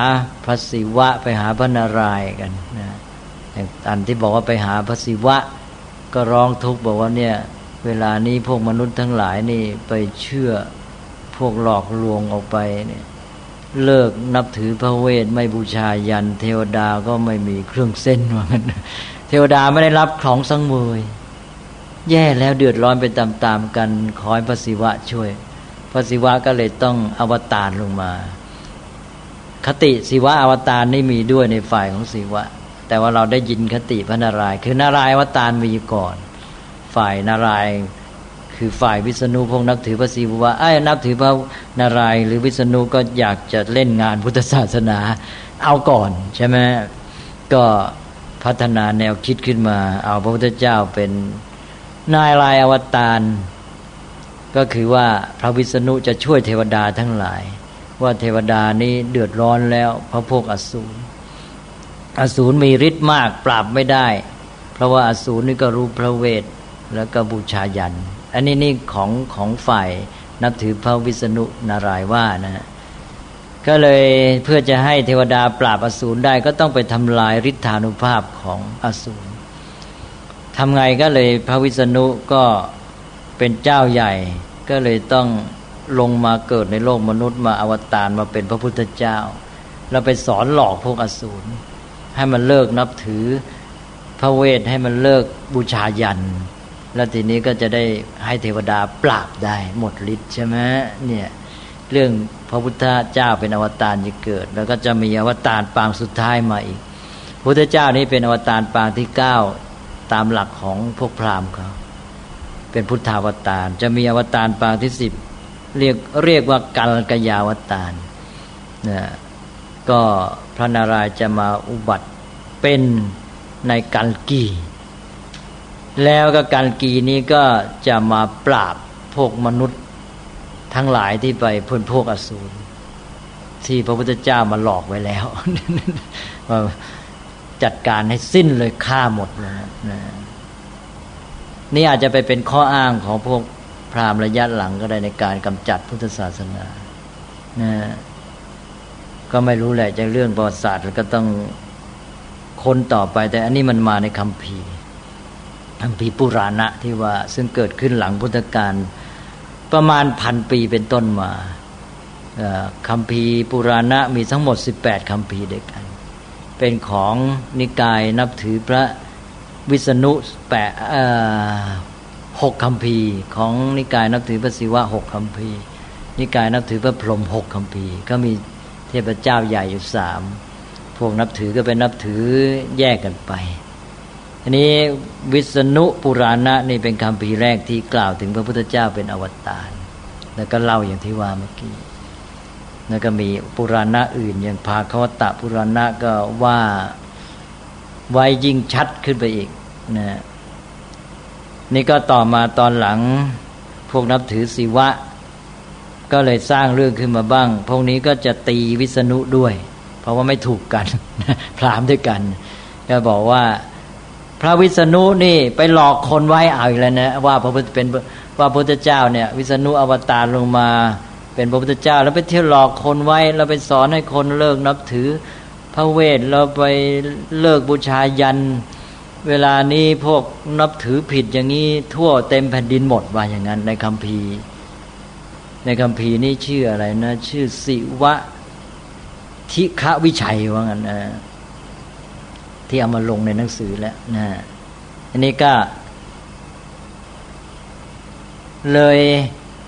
พระศิวะ ไปหาพระนารายกันนะอันที่บอกว่าไปหาพระศิวะ ก็ร้องทุกข์บอกว่าเนี่ย เวลานี้พวกมนุษย์ทั้งหลายนี่ไปเชื่อพวกหลอกลวงออกไปเนี่ยเลิกนับถือพระเวทไม่บูชายัน เทวดาก็ไม่มีเครื่องเส้นว่างั้นเทวดาไม่ได้รับของสังเวยแย่แล้วเดือดร้อนไปตามๆกันขอให้พระศิวะช่วย พระศิวะก็เลยต้องอวตารลงมา คติศิวะอวตารนี่มีด้วยในฝ่ายของศิวะ แต่ว่าเราได้ยินคติพระนารายณ์คือนารายณ์อวตารมีก่อน ฝ่ายนารายณ์คือฝ่ายวิษณุพงนับถือพระศิวะไอ้นับถือพระนารายณ์หรือวิษณุก็อยากจะเล่นงานพุทธศาสนา เอาก่อนใช่ไหมก็พัฒนาแนวคิดขึ้นมา เอาพระพุทธเจ้าเป็นนายลายอวตาร ก็คือว่าพระวิษณุจะช่วยเทวดาทั้งหลาย ว่าเทวดานี้เดือดร้อนแล้วเพราะพวกอสูรอสูรมีฤทธิ์มากปราบไม่ได้ เพราะว่าอสูรนี่ก็รู้พระเวทแล้วก็บูชายัน อันนี้นี่ของของฝ่ายนับถือพระวิษณุนารายว่านะฮะก็เลยเพื่อจะให้เทวดาปราบอสูรได้ก็ต้องไปทำลายฤทธานุภาพของอสูรทำไงก็เลยพระวิษณุก็ เป็นเจ้าใหญ่ ก็เลยต้องลงมาเกิดในโลกมนุษย์มาอวตารมาเป็นพระพุทธเจ้า เราไปสอนหลอกพวกอสูรให้มันเลิกนับถือพระเวทให้มันเลิกบูชายัน แล้วทีนี้ก็จะได้ให้เทวดาปราบได้หมดฤทธิ์ใช่ไหมเนี่ยเรื่องพระพุทธเจ้าเป็นอวตารจะเกิด แล้วก็จะมีอวตารปางสุดท้ายมาอีก พุทธเจ้านี้เป็นอวตารปางที่เก้าตามหลักของพวกพราหมณ์เขา เป็นพุทธาวตารจะมีอวตารปางที่สิบเรียกเรียกว่ากัลกยาวตารนะก็พระนารายณ์จะมาอุบัติเป็นในกัลกีแล้วก็กัลกีนี้ก็จะมาปราบพวกมนุษย์ทั้งหลายที่ไปพ้นพวกอสูรที่พระพุทธเจ้ามาหลอกไว้แล้วจัดการให้สิ้นเลยฆ่าหมดเลยนะ นี่อาจจะไปเป็นข้ออ้างของพวกพราหมณ์ระยะหลังก็ได้ในการกำจัดพุทธศาสนานะก็ไม่รู้แหละจะเรื่องประวัติศาสตร์ก็ต้องคนต่อไป แต่อันนี้มันมาในคำพีคำพีปุราณะที่ว่าซึ่งเกิดขึ้นหลังพุทธกาลประมาณพันปีเป็นต้นมาคำพีปุราณะมีทั้งหมด 18คำพีเด็กกัน เป็นของนิกายนับถือพระ วิษณุแปะหกคำพีของนิกายนับถือพระศิวะหกคำพีนิกายนับถือพระพรหมหกคำพีก็มีเทพเจ้าใหญ่อยู่สามพวกนับถือก็เป็นนับถือแยกกันไปอันนี้วิษณุปุราณะนี่เป็นคำพีแรกที่กล่าวถึงพระพุทธเจ้าเป็นอวตารแล้วก็เล่าอย่างที่ว่าเมื่อกี้แล้วก็มีปุราณะอื่นอย่างภาควตะปุราณะก็ว่า ไว้ยิ่งชัดขึ้นไปอีกนะนี่ก็ต่อมาตอนหลัง พวกนับถือศิวะ ก็เลยสร้างเรื่องขึ้นมาบ้าง พวกนี้ก็จะตีวิษณุด้วย เพราะว่าไม่ถูกกัน พรามด้วยกัน ก็บอกว่าพระวิษณุนี่ไปหลอกคนไว้เอาอีกแล้วนะว่าพระพุทธเป็นว่าพระพุทธเจ้าเนี่ย วิษณุอวตารลงมาเป็นพระพุทธเจ้า แล้วไปเที่ยวหลอกคนไว้เราไปสอนให้คนเลิกนับถือ พระเวทเราไปเลิกบูชายัน เวลานี้พวกนับถือผิดอย่างนี้ทั่วเต็มแผ่นดินหมดว่าอย่างนั้น ในคัมภีร์ในคัมภีร์นี่ชื่ออะไรนะ ชื่อสิวะทิฆวิชัยว่างั้นนะที่เอามาลงในหนังสือแล้วนะอันนี้ก็ เลย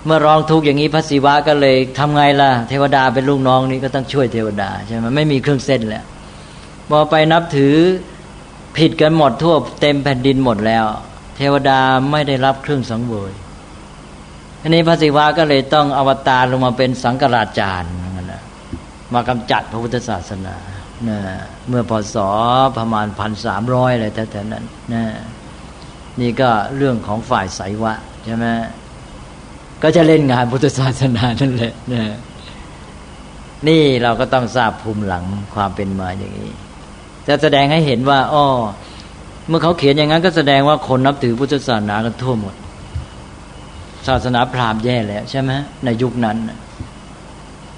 เมื่อร้องทุกข์อย่างนี้พระศิวะก็เลยทำไงล่ะ เทวดาเป็นลูกน้องนี่ก็ต้องช่วยเทวดาใช่ไหมไม่มีเครื่องเส้นแล้วพอไปนับถือผิดกันหมดทั่วเต็มแผ่นดินหมดแล้ว เทวดาไม่ได้รับเครื่องสังเวยอันนี้พระศิวะก็เลยต้องอวตารลงมาเป็นสังกราจารย์มากำจัดพระพุทธศาสนานะเมื่อพศประมาณพันสามร้อยอะไรแถวๆนั้นนะนี่ก็เรื่องของฝ่ายไสวะใช่ไหม ก็จะเล่นงานพุทธศาสนานั่นแหละนะนี่เราก็ต้องทราบภูมิหลังความเป็นมาอย่างนี้ จะแสดงให้เห็นว่าอ้อเมื่อเขาเขียนอย่างนั้นก็แสดงว่าคนนับถือพุทธศาสนากันทั่วหมด ศาสนาพราหมณ์แย่แล้วใช่ไหมในยุคนั้น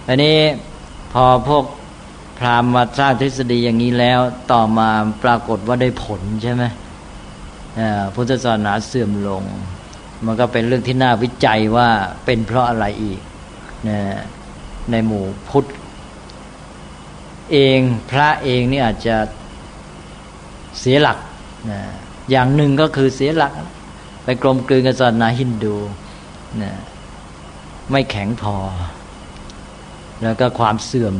อันนี้พอพวกพราหมณ์มาสร้างทฤษฎีอย่างนี้แล้ว ต่อมาปรากฏว่าได้ผลใช่ไหมพุทธศาสนาเสื่อมลง มันก็เป็นเรื่องที่น่าวิจัยว่าเป็นเพราะอะไรอีกนในหมู่พุทธเองพระเองนี่อาจจะเสียหลักอย่างหนึ่งก็คือเสียหลัก ไปกลมกลืนกับศาสนาฮินดูไม่แข็งพอ แล้วก็ความเสื่อม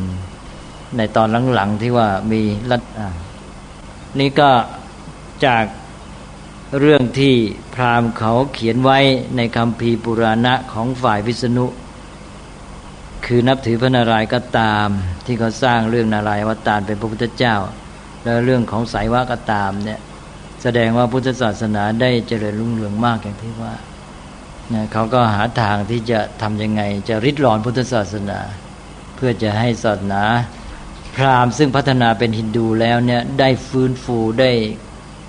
ในตอนหลังๆที่ว่ามีรัฐนี่ก็จาก เรื่องที่พราหมณ์เขาเขียนไว้ในคำพีปุราณะของฝ่ายวิษณุ คือนับถือพระนารายณ์ก็ตาม ที่เขาสร้างเรื่องนารายณ์วตารเป็นพระพุทธเจ้า แล้วเรื่องของสายวะก็ตามเนี่ยแสดงว่าพุทธศาสนาได้เจริญรุ่งเรืองมากอย่างที่ว่าเขาก็หาทางที่จะทำยังไง จะริดรอนพุทธศาสนา เพื่อจะให้ศาสนา พราหมณ์ซึ่งพัฒนาเป็นฮินดูแล้วเนี่ยได้ฟื้นฟูได้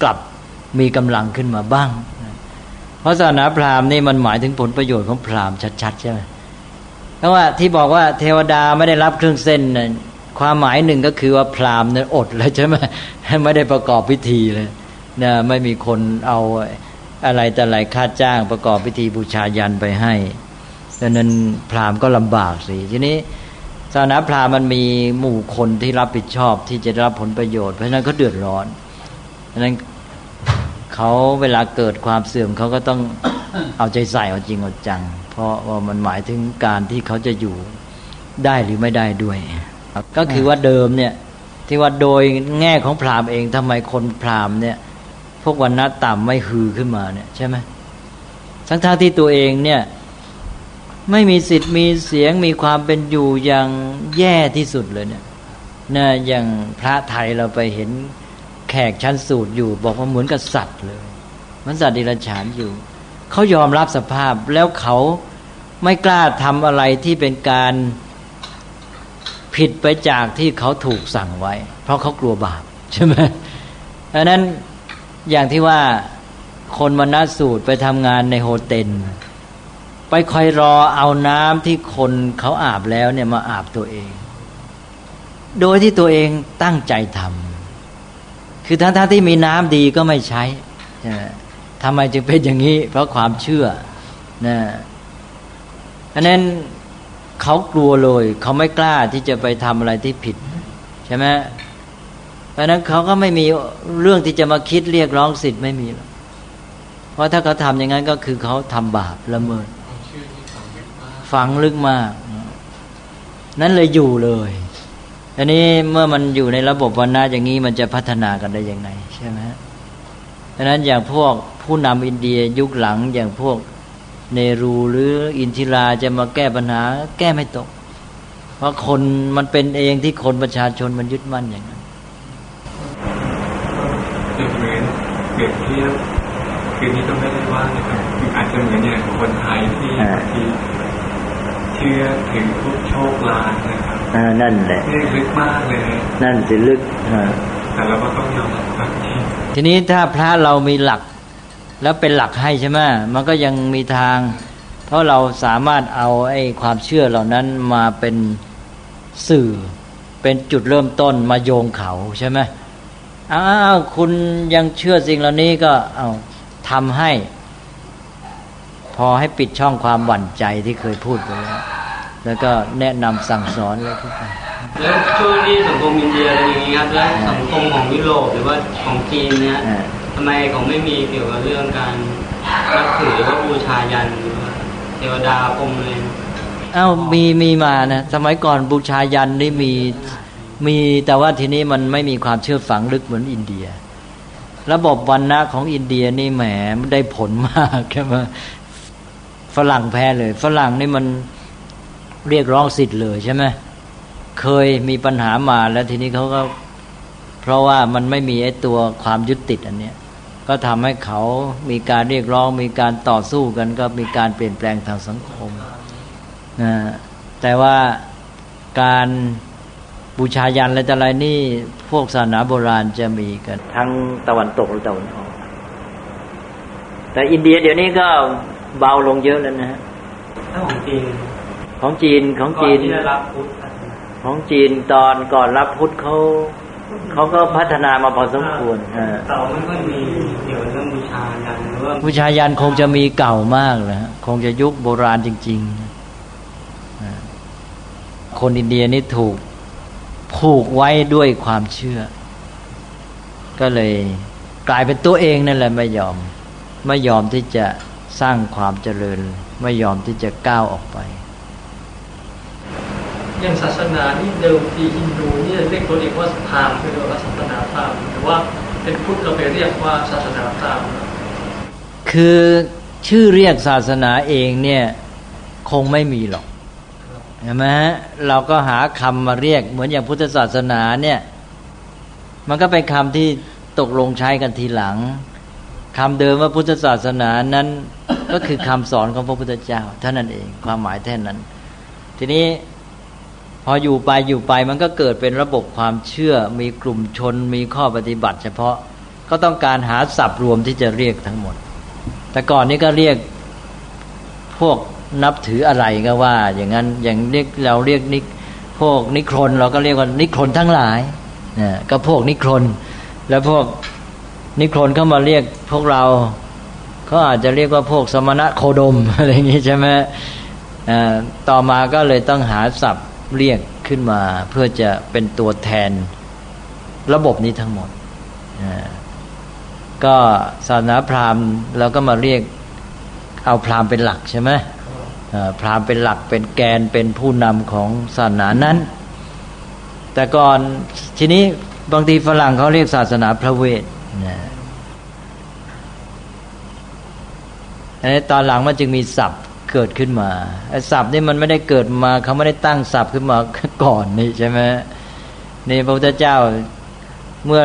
กลับ มีกำลังขึ้นมาบ้าง เพราะศาสนาพราหมณ์นี่มันหมายถึงผลประโยชน์ของพราหมณ์ชัดๆใช่ไหมเพราะว่าที่บอกว่าเทวดาไม่ได้รับเครื่องเส้นน่ความหมายหนึ่งก็คือว่าพราหมณ์เนี่ยอดเลยใช่ไหมไม่ได้ประกอบพิธีเลยนะไม่มีคนเอาอะไรแต่อะไรค่าจ้างประกอบพิธีบูชายันไปให้ดังนั้นพราหมณ์ก็ลำบากสิทีนี้ศาสนาพราหมณ์มันมีหมู่คนที่รับผิดชอบที่จะรับผลประโยชน์เพราะฉะนั้นเขาเดือดร้อนเพราะนั้น เขาเวลาเกิดความเสื่อมเขาก็ต้องเอาใจใส่เอาจริงเอาจัง เพราะว่ามันหมายถึงการที่เขาจะอยู่ได้หรือไม่ได้ด้วย ก็คือว่าเดิมเนี่ยที่ว่าโดยแง่ของพราหมณ์เองทำไมคนพราหมณ์เนี่ย พวกวันนัดต่ำไม่ฮือขึ้นมาเนี่ยใช่ไหมทั้งท่าที่ตัวเองเนี่ยไม่มีสิทธิ์มีเสียงมีความเป็นอยู่อย่างแย่ที่สุดเลยเนี่ยนะอย่างพระไทยเราไปเห็น แขกชั้นสูตรอยู่ บอกว่าเหมือนกับสัตว์เลยมันสัตว์ดิรัจฉานอยู่เขายอมรับสภาพแล้วเขาไม่กล้าทำอะไรที่เป็นการผิดไปจากที่เขาถูกสั่งไว้ เพราะเขากลัวบาปใช่ไหมดังนั้นอย่างที่ว่าคนมนัสสูตรไปทำงานในโฮเทลไปคอยรอเอาน้ำที่คนเขาอาบแล้วเนี่ยมาอาบตัวเอง โดยที่ตัวเองตั้งใจทำ คือทั้งๆที่มีน้ำดีก็ไม่ใช้ทำไมจึงเป็นอย่างนี้ เพราะความเชื่อนะอันนั้นเขากลัวเลย เขาไม่กล้าที่จะไปทำอะไรที่ผิด ใช่ไหมเพราะนั้นเขาก็ไม่มีเรื่องที่จะมาคิดเรียกร้องสิทธิ์ไม่มีเพราะถ้าเขาทำอย่างนั้นก็คือเขาทำบาปละเมิดฝังลึกมาก นั้นเลยอยู่เลย อันนี้เมื่อมันอยู่ในระบบวันนาอย่างนี้มันจะพัฒนากันได้ยังไงใช่ไหมดังนั้นอย่างพวกผู้นำอินเดียยุคหลังอย่างพวกเนรูหรืออินทิราจะมาแก้ปัญหา แก้ไม่ตก เพราะคนมันเป็นเองที่คนประชาชนมันยึดมั่นอย่างนั้นเปรียบเปรียบเทียบคือนี้ก็ไม่ได้ว่านะครับอาจจะเหมือนอย่างคนไทยที่ที่เชื่อถึงทุกโชคลางนะครับ อ่านั่นแหละนี่ลึกมากเลย นั่นสิลึกแต่เราก็ต้องยอมรับทีทีทีนี้ถ้าพระเรามีหลัก แล้วเป็นหลักให้ใช่ไหมมันก็ยังมีทาง เพราะเราสามารถเอาไอ้ความเชื่อเหล่านั้นมาเป็นสื่อ เป็นจุดเริ่มต้นมาโยงเขาใช่ไหมอ้าวคุณยังเชื่อสิ่งเหล่านี้ก็เอาทำให้ พอให้ปิดช่องความหวั่นใจที่เคยพูดไปแล้ว แล้วก็แนะนำสั่งสอนเลยทุกอย่างแล้วช่วงที่สังคมอินเดียอะไรอย่างนี้ครับแล้วสังคมของยุโรปหรือว่าของจีนเนี่ยทำไมเขาไม่มีเกี่ยวกับเรื่องการนับถือหรือว่าบูชายันหรือว่าเทวดาพรมเลยอ้าวมีมีมานะสมัยก่อนบูชายันนี่มีมีแต่ว่าทีนี้มันไม่มีความเชื่อฝังลึกเหมือนอินเดีย ระบบวันนะของอินเดียนี่แหมได้ผลมากใช่ไหมฝรั่งแพ้เลย ฝรั่งนี่มัน เรียกร้องสิทธิ์เลยใช่ไหมเคยมีปัญหามาแล้วทีนี้เขาก็ เพราะว่ามันไม่มีไอ้ตัวความยึดติดอันเนี้ยก็ทำให้เขามีการเรียกร้อง มีการต่อสู้กัน ก็มีการเปลี่ยนแปลงทางสังคมนะแต่ว่าการบูชายันอะไรแต่อะไรนี่พวกศาสนาโบราณจะมีกัน ทั้งตะวันตกและตะวันออก แต่อินเดียเดี๋ยวนี้ก็เบาลงเยอะแล้วนะฮะของจีน ของจีนของจีนของจีนตอนก่อนรับพุทธเขาเขาก็พัฒนามาพอสมควรเก่าไม่ค่อยมีเกี่ยวกับเรื่องบูชายันหรือว่าบูชายันคงจะมีเก่ามากเลยคงจะยุคโบราณจริงๆ คนอินเดียนี่ถูกผูกไว้ด้วยความเชื่อ ก็เลยกลายเป็นตัวเองนั่นแหละไม่ยอม ไม่ยอมที่จะสร้างความเจริญ ไม่ยอมที่จะก้าวออกไป อย่างศาสนานี่เดิมทีฮินดูนี่เรียกตัวเองว่าพราหมณ์คือว่าศาสนาพราหมณ์แต่ว่าเป็นพุทธเราไปเรียกว่าศาสนาพราหมณ์คือชื่อเรียกศาสนาเองเนี่ยคงไม่มีหรอกใช่ไหมฮะเราก็หาคำมาเรียกเหมือนอย่างพุทธศาสนาเนี่ย มันก็เป็นคำที่ตกลงใช้กันทีหลังคำเดิมว่าพุทธศาสนานั้นก็คือคำสอนของพระพุทธเจ้าเท่านั้นเอง ความหมายแท่นั้น ทีนี้ พออยู่ไปอยู่ไปมันก็เกิดเป็นระบบความเชื่อ มีกลุ่มชน มีข้อปฏิบัติ เฉพาะก็ต้องการหาศัพท์รวมที่จะเรียกทั้งหมด แต่ก่อนนี้ก็เรียกพวกนับถืออะไรก็ว่า อย่างนั้นอย่างเรียกเราเรียกนิพวกนิครนเราก็เรียกว่านิครนทั้งหลายนะก็พวกนิครนแล้วพวกนิครนเข้ามาเรียกพวกเราเขาอาจจะเรียกว่าพวกสมณะโคดมอะไรอย่างนี้ใช่ไหมต่อมาก็เลยต้องหาศัพท์ เรียกขึ้นมาเพื่อจะเป็นตัวแทนระบบนี้ทั้งหมด ก็ศาสนาพราหมณ์เราก็มาเรียกเอาพราหมณ์เป็นหลักใช่ไหมพราหมณ์เป็นหลักเป็นแกนเป็นผู้นำของศาสนานั้น แต่ก่อนทีนี้บางทีฝรั่งเขาเรียกศาสนาพระเวทนะอันนี้ตอนหลังมันจึงมีศัพท์ เกิดขึ้นมาไอ้ศัพท์นี่มันไม่ได้เกิดมาเขาไม่ได้ตั้งศัพท์ขึ้นมาก่อนนี่ใช่ไหมนี่พระพุทธเจ้าเมื่อ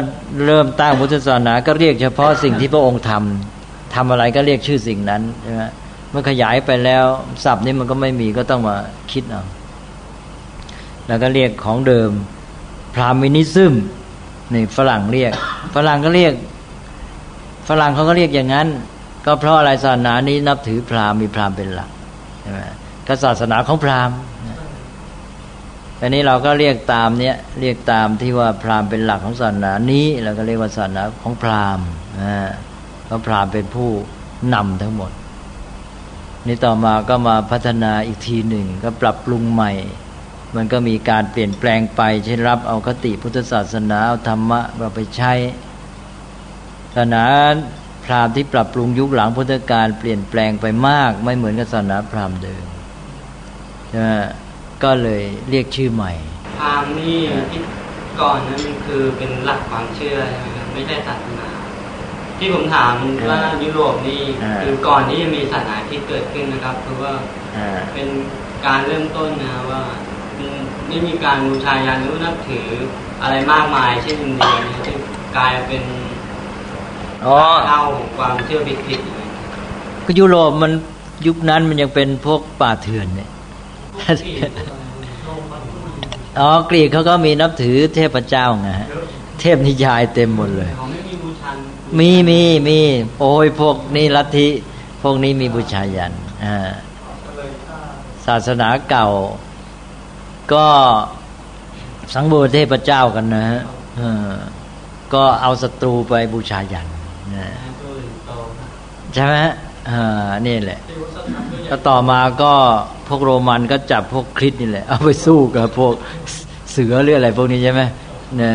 เริ่มตั้งพุทธศาสนาก็เรียกเฉพาะสิ่งที่พระองค์ทำทำอะไรก็เรียกชื่อสิ่งนั้นใช่ไหมเมื่อขยายไปแล้วศัพท์นี้มันก็ไม่มีก็ต้องมาคิดเอาแล้วก็เรียกของเดิม พรามินิซึมนี่ฝรั่งเรียก ฝรั่งก็เรียก ฝรั่งเขาก็เรียกอย่างนั้น ก็เพราะอะไรศาสนานี้นับถือพราหมณ์มีพราหมณ์เป็นหลัก ใช่ไหมก็ศาสนาของพราหมณ์อันนี้เราก็เรียกตามเนี้ยเรียกตามที่ว่าพราหมณ์เป็นหลักของศาสนานี้เราก็เรียกว่าศาสนาของพราหมณ์เพราะพราหมณ์เป็นผู้นำทั้งหมด นี่ต่อมาก็มาพัฒนาอีกทีหนึ่งก็ปรับปรุงใหม่ มันก็มีการเปลี่ยนแปลงไปเช่นรับเอาคติพุทธศาสนาเอาธรรมะมาไปใช้ศาสนา พราหมณ์ที่ปรับปรุงยุคหลังพุทธกาลเปลี่ยนแปลงไปมาก ไม่เหมือนกับศาสนาพราหมณ์เดิมก็เลยเรียกชื่อใหม่ พราหมณ์นี่ที่ก่อนนั้นมันคือเป็นหลักความเชื่อใช่ไหมครับไม่ใช่ศาสนา ที่ผมถามว่ายุโรปนี่คือก่อนที่จะมีศาสนาที่เกิดขึ้นนะครับคือว่าเป็นการเริ่มต้นนะว่าไม่มีการบูชายันหรือนับถืออะไรมากมายเช่นอินเดียนี่ที่กลายเป็น เล่าความเชื่อผิดก็ยุโรปมันยุคนั้นมันยังเป็นพวกป่าเถื่อนเนี่ยอ๋อกรีกเขาก็มีนับถือเทพเจ้าไงเทพนิยายเต็มหมดเลย มีมีมีโอ้ยพวกนี้ลัทธิพวกนี้มีบูชายันอ่าศาสนาเก่า ก็สังบูเทพเจ้ากันนะฮะก็เอาศัตรูไปบูชายัน นะใช่ไหมอ่านี่แหละแล้วต่อมาก็พวกโรมันก็จับพวกคริสนี่แหละ เอาไปสู้กับพวกเสือหรืออะไรพวกนี้ใช่ไหมเนี่ย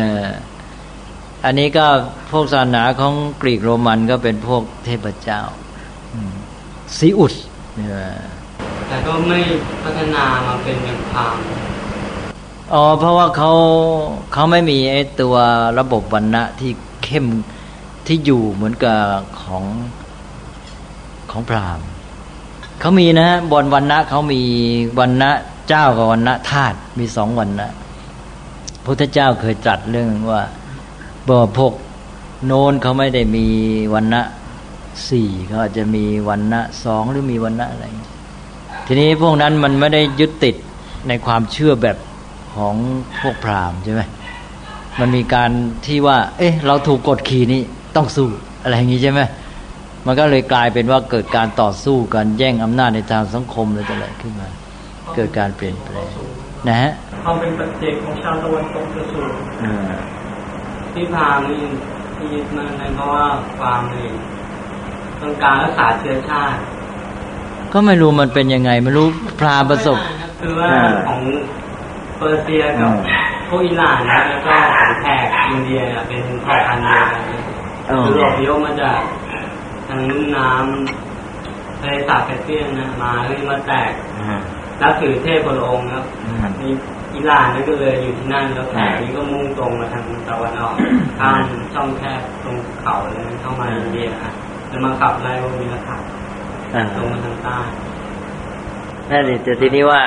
อันนี้ก็พวกศาสนาของกรีกโรมันก็เป็นพวกเทพเจ้าซีอุสแต่ก็ไม่พัฒนามาเป็นอย่างพามอ๋อเพราะว่าเขาเขาไม่มีไอ้ตัวระบบวรรณะที่เข้ม ที่อยู่เหมือนกับของของพราหมณ์เขามีนะบนวันณะเขามีวันณะเจ้ากับวันณะธาตุมีสองวันณะพุทธเจ้าเคยตรัสเรื่องว่าบ่พกโน้นเขาไม่ได้มีวันณะสี่เขาอาจจะมีวันณะสองหรือมีวันณะอะไร ทีนี้พวกนั้นมันไม่ได้ยึดติดในความเชื่อแบบของพวกพราหมณ์ใช่ไหมมันมีการที่ว่า เอ๊ะ เราถูกกดขี่นี้ ต้องสู้อะไรอย่างนี้ใช่ไหมมันก็เลยกลายเป็นว่าเกิดการต่อสู้กันแย่งอำนาจในทางสังคมเลยอะไรขึ้นมา เกิดการเปลี่ยนแปลงนะฮะความเป็นปัจเจกของชาวตะวันตกจะสูงที่พามนี่ที่ยึดมาในเพราะว่าความนี่ต้องการรักษาเชื้อชาติ ก็ไม่รู้มันเป็นยังไง ไม่รู้พราประสบคือว่าของเปอร์เซียกับพวกอิหร่านนะแล้วก็ของแขกอินเดียเป็นเผ่าพันธุ์เดียวกัน คืออพยพมาจากทางนุ่นน้ำทะเลสาบแคสเปียนนะมาแล้วมาแตกนับถือเทพพระองค์ครับมีอิหร่านนั่นก็เลยอยู่ที่นั่นแล้วแขกนี้ก็มุ่งตรงมาทางตะวันออกข้ามช่องแคบตรงเขาเลยเข้ามาอินเดียครับแล้วมาขับไล่พวกนี้นะครับตรงมาทางใต้นั่นเแต่ทีนี้ว่า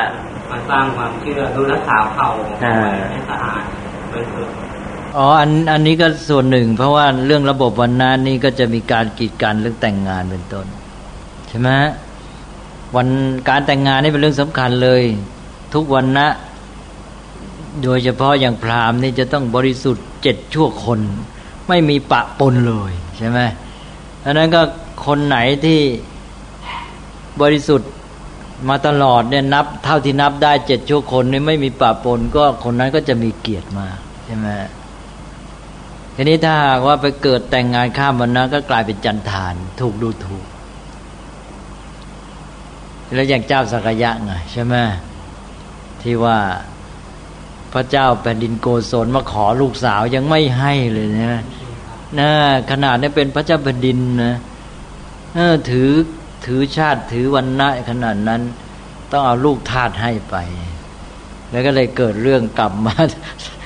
มาสร้างความเชื่อดูรักษาเผ่าให้สะอาดบริสุทธิ์ อ๋ออันอันนี้ก็ส่วนหนึ่ง เพราะว่าเรื่องระบบวันนั้นนี่ก็จะมีการกีดกันเรื่องแต่งงานเป็นต้น ใช่ไหมวันการแต่งงานนี่เป็นเรื่องสำคัญเลย ทุกวันนะโดยเฉพาะอย่างพราหมณ์นี่จะต้องบริสุทธิ์เจ็ดชั่วคน ไม่มีปะปนเลยใช่ไหมอันนั้นก็คนไหนที่บริสุทธิ์มาตลอดเนี่ยนับ เท่าที่นับได้เจ็ดชั่วคนนี่ไม่มีปะปนก็คนนั้นก็จะมีเกียรติมากใช่ไหม ทีนี้ถ้าหากว่าไปเกิดแต่งงานข้ามวันนั้นก็กลายเป็นจันทาน ถูกดูถูก แล้วอย่างเจ้าสักยะไงใช่ไหมที่ว่าพระเจ้าแผ่นดินโกศลมาขอลูกสาวยังไม่ให้เลยนะนะขนาดนี้เป็นพระเจ้าแผ่นดินนะถือถือชาติถือวันณะขนาดนั้น ต้องเอาลูกทาสให้ไป แล้วก็เลยเกิดเรื่องกลับมา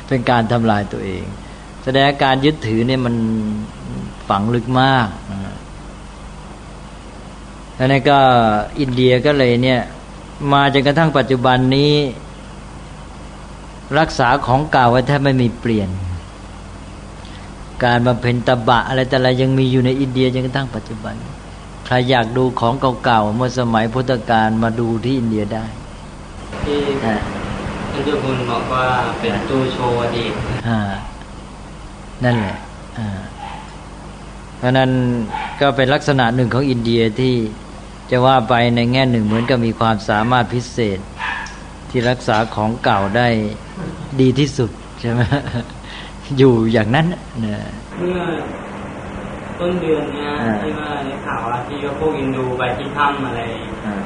เป็นการทำลายตัวเอง แสดงการยึดถือเนี่ยมันฝังลึกมากแล้วนี่ก็อินเดียก็เลยเนี่ย มาจนกระทั่งปัจจุบันนี้ รักษาของเก่าไว้แทบไม่มีเปลี่ยน การบำเพ็ญตบะอะไรแต่อะไรยังมีอยู่ในอินเดียจนกระทั่งปัจจุบันใครอยากดูของเก่าๆเมื่อสมัยพุทธกาลมาดูที่อินเดียได้ที่ท่านเจ้าคุณบอกว่าเป็นตู้โชว์อดีต นั่นแหละเพราะนั้นก็เป็นลักษณะหนึ่งของอินเดียที่จะว่าไปในแง่หนึ่งเหมือนกับมีความสามารถพิเศษ ที่รักษาของเก่าได้ดีที่สุดใช่ไหมอยู่อย่างนั้นเนี่ยเมื่อต้นเดือนเนี้ยที่ว่าในข่าวว่าที่พวกอินดูไปที่ถ้ำอะไร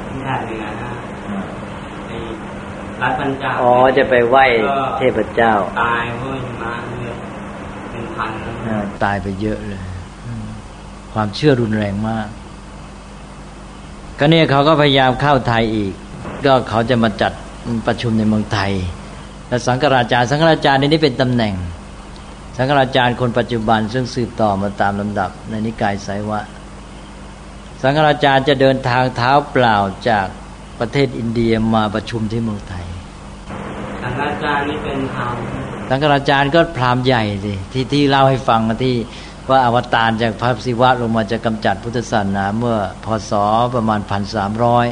ที่แถบเหนือนะในรัฐพันจาอ๋อจะไปไหว้เทพเจ้า ตายเพราะมา พันตายไปเยอะเลย ความเชื่อรุนแรงมาก ก็เนี่ยเขาก็พยายามเข้าไทยอีก ก็เขาจะมาจัดประชุมในเมืองไทย และสังฆราชาสังฆราชาในนี้เป็นตำแหน่ง สังฆราชาคนปัจจุบันซึ่งสืบต่อมาตามลำดับ ในนิกายไสวะ สังฆราชาจะเดินทางเท้าเปล่าจากประเทศอินเดียมาประชุมที่เมืองไทยสังฆราชานี่เป็นธรรม สังฆราจารย์ก็พรามใหญ่สิที่ที่เล่าให้ฟังที่ว่าอวตารจากพระศิวะลงมาจะกำจัดพุทธศาสนาเมื่อพศประมาณพันสามร้อย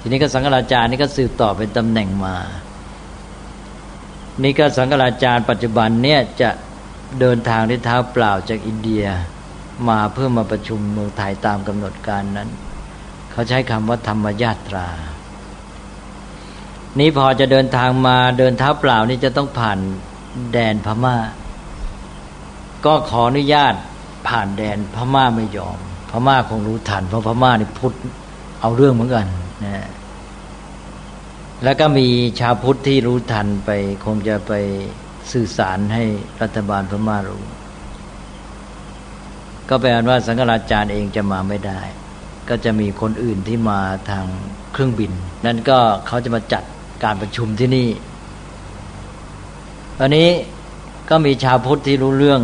ทีนี้ก็สังฆราจารย์นี่ก็สืบต่อเป็นตำแหน่งมา นี่ก็สังฆราจารย์ปัจจุบันเนี่ยจะเดินทางด้วยเท้าเปล่าจากอินเดียมาเพื่อมาประชุมเมืองไทยตามกำหนดการนั้น เขาใช้คำว่าธรรมญาตรา นี้พอจะเดินทางมาเดินเท้าเปล่านี่จะต้องผ่านแดนพมา่า ก็ขออนุญาตผ่านแดนพม่าไม่ยอม พม่าคงรู้ทันเพราะพม่านี่พุทธเอาเรื่องเหมือนกันนะแล้วก็มีชาวพุทธที่รู้ทันไป คงจะไปสื่อสารให้รัฐบาลพม่ารู้ ก็แปลว่าสังฆราชารย์เองจะมาไม่ได้ ก็จะมีคนอื่นที่มาทางเครื่องบิน นั่นก็เขาจะมาจัด การประชุมที่นี่อันนี้ก็มีชาวพุทธที่รู้เรื่อง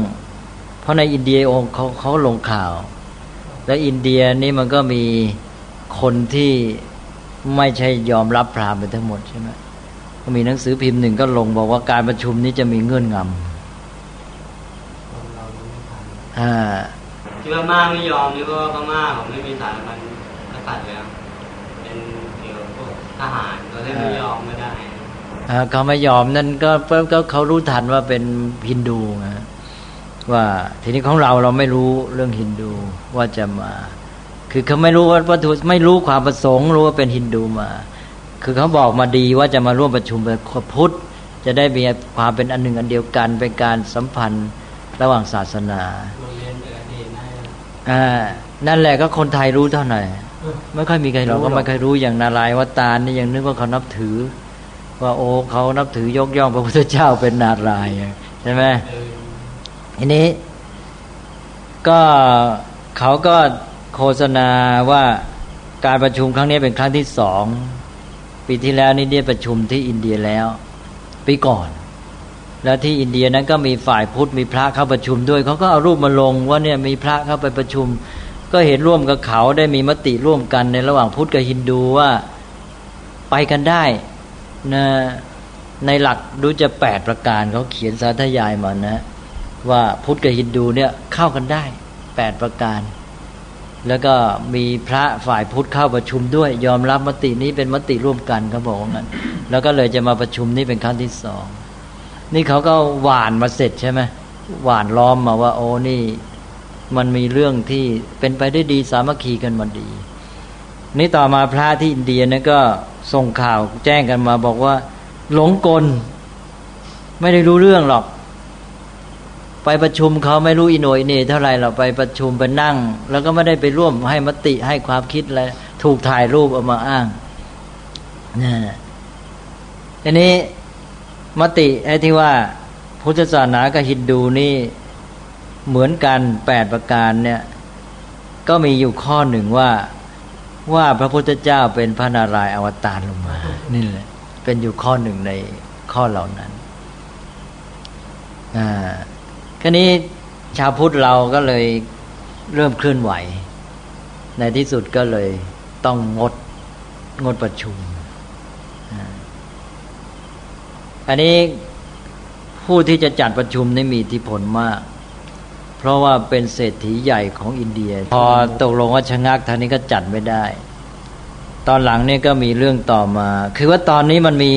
เพราะในอินเดียองเขาเขาลงข่าว แล้วอินเดียนี่มันก็มีคนที่ไม่ใช่ยอมรับพราหมณ์ไปทั้งหมดใช่ไหมก็มีหนังสือพิมพ์หนึ่งก็ลงบอกว่าการประชุมนี้จะมีเงื่อนงำอ่าที่พม่าไม่ยอมนี่ก็พม่าเขาไม่มีสารพันกษัตริย์แล้วเป็นเกี่ยวกับพวก ทหารเขาเลยไม่ยอมไม่ได้เขาไม่ยอมนั่นก็ก็เขารู้ทันว่าเป็นฮินดูนะว่าทีนี้ของเราเราไม่รู้เรื่องฮินดูว่าจะมา คือเขาไม่รู้ว่าวัตถุไม่รู้ความประสงค์ รู้ว่าเป็นฮินดูมา คือเขาบอกมาดีว่าจะมาร่วมประชุมเป็นพุทธจะได้มีความเป็นอันหนึ่งอันเดียวกันเป็นการสัมพันธ์ระหว่างศาสนาอ่านั่นแหละก็คนไทยรู้เท่าไหร่ ไม่ค่อยมีใครหรอกก็ไม่เคยรู้อย่างนารายวัตานี่ยังนึกว่าเขานับถือ ว่าโอ้เขานับถือยกย่องพระพุทธเจ้าเป็นนารายใช่ไหมทีนี้ ก็เขาก็โฆษณาว่าการประชุมครั้งนี้เป็นครั้งที่สองปีที่แล้วนี่ได้ประชุมที่อินเดียแล้วปีก่อน แล้วที่อินเดียนั้นก็มีฝ่ายพุทธมีพระเข้าประชุมด้วยเขาก็เอารูปมาลงว่าเนี่ยมีพระเข้าไปประชุม ก็เห็นร่วมกับเขาได้มีมติร่วมกันในระหว่างพุทธกับฮินดูว่าไปกันได้นะในหลักดูจะแปดประการเขาเขียนสาธยายมานะว่าพุทธกับฮินดูเนี่ยเข้ากันได้แปดประการ แล้วก็มีพระฝ่ายพุทธเข้าประชุมด้วย ยอมรับมตินี้เป็นมติร่วมกันเขาบอกงั้น แล้วก็เลยจะมาประชุมนี้เป็นครั้งที่สองนี่เขาก็หวานมาเสร็จใช่ไหมหวานล้อมมาว่าโอ้นี่ มันมีเรื่องที่เป็นไปได้ดีสามัคคีกันมาดี นี่ต่อมาพระที่อินเดียนี่ก็ส่งข่าวแจ้งกันมาบอกว่า หลงกล ไม่ได้รู้เรื่องหรอก ไปประชุมเขาไม่รู้อินโนอินเนเท่าไรเราไปประชุมไปนั่ง แล้วก็ไม่ได้ไปร่วมให้มติให้ความคิดอะไรถูกถ่ายรูปเอามาอ้างนี่ทีนี้มติไอ้ที่ว่าพุทธศาสนากับฮินดูนี่ เหมือนกันแปดประการเนี่ยก็มีอยู่ข้อหนึ่งว่าว่าพระพุทธเจ้าเป็นพระนารายณ์อวตารลงมานี่แหละเป็นอยู่ข้อหนึ่งในข้อเหล่านั้นอ่าครนี้ชาวพุทธเราก็เลยเริ่มเคลื่อนไหว ในที่สุดก็เลยต้องงดงดประชุม อันนี้ผู้ที่จะจัดประชุมนี่มีอิทธิพลมาก เพราะว่าเป็นเศรษฐีใหญ่ของอินเดีย พอตกลงว่าชะงักทางนี้ก็จัดไม่ได้ ตอนหลังนี่ก็มีเรื่องต่อมา คือว่าตอนนี้มันมี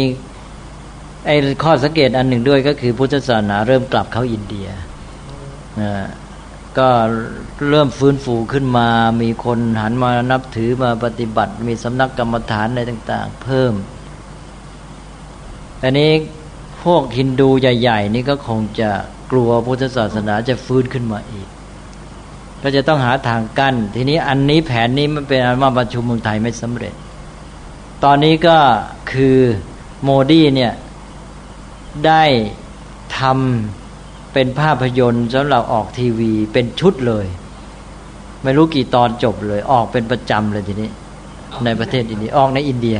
ไอ้ข้อสังเกตอันหนึ่งด้วยก็คือพุทธศาสนาเริ่มกลับเข้าอินเดียนะก็เริ่มฟื้นฟูขึ้นมา มีคนหันมานับถือมาปฏิบัติ มีสำนักกรรมฐานอะไรต่าง ๆ เพิ่ม อันนี้พวกฮินดูใหญ่ ๆ นี่ก็คงจะ กลัวพุทธศาสนาจะฟื้นขึ้นมาอีก ก็จะต้องหาทางกั้น ทีนี้อันนี้แผนนี้มันเป็นมาประชุมเมืองไทยไม่สำเร็จ ตอนนี้ก็คือโมดีเนี่ยได้ทำเป็นภาพยนตร์สำหรับออกทีวีเป็นชุดเลย ไม่รู้กี่ตอนจบเลย ออกเป็นประจำเลยทีนี้ ในประเทศอินเดียออกในอินเดีย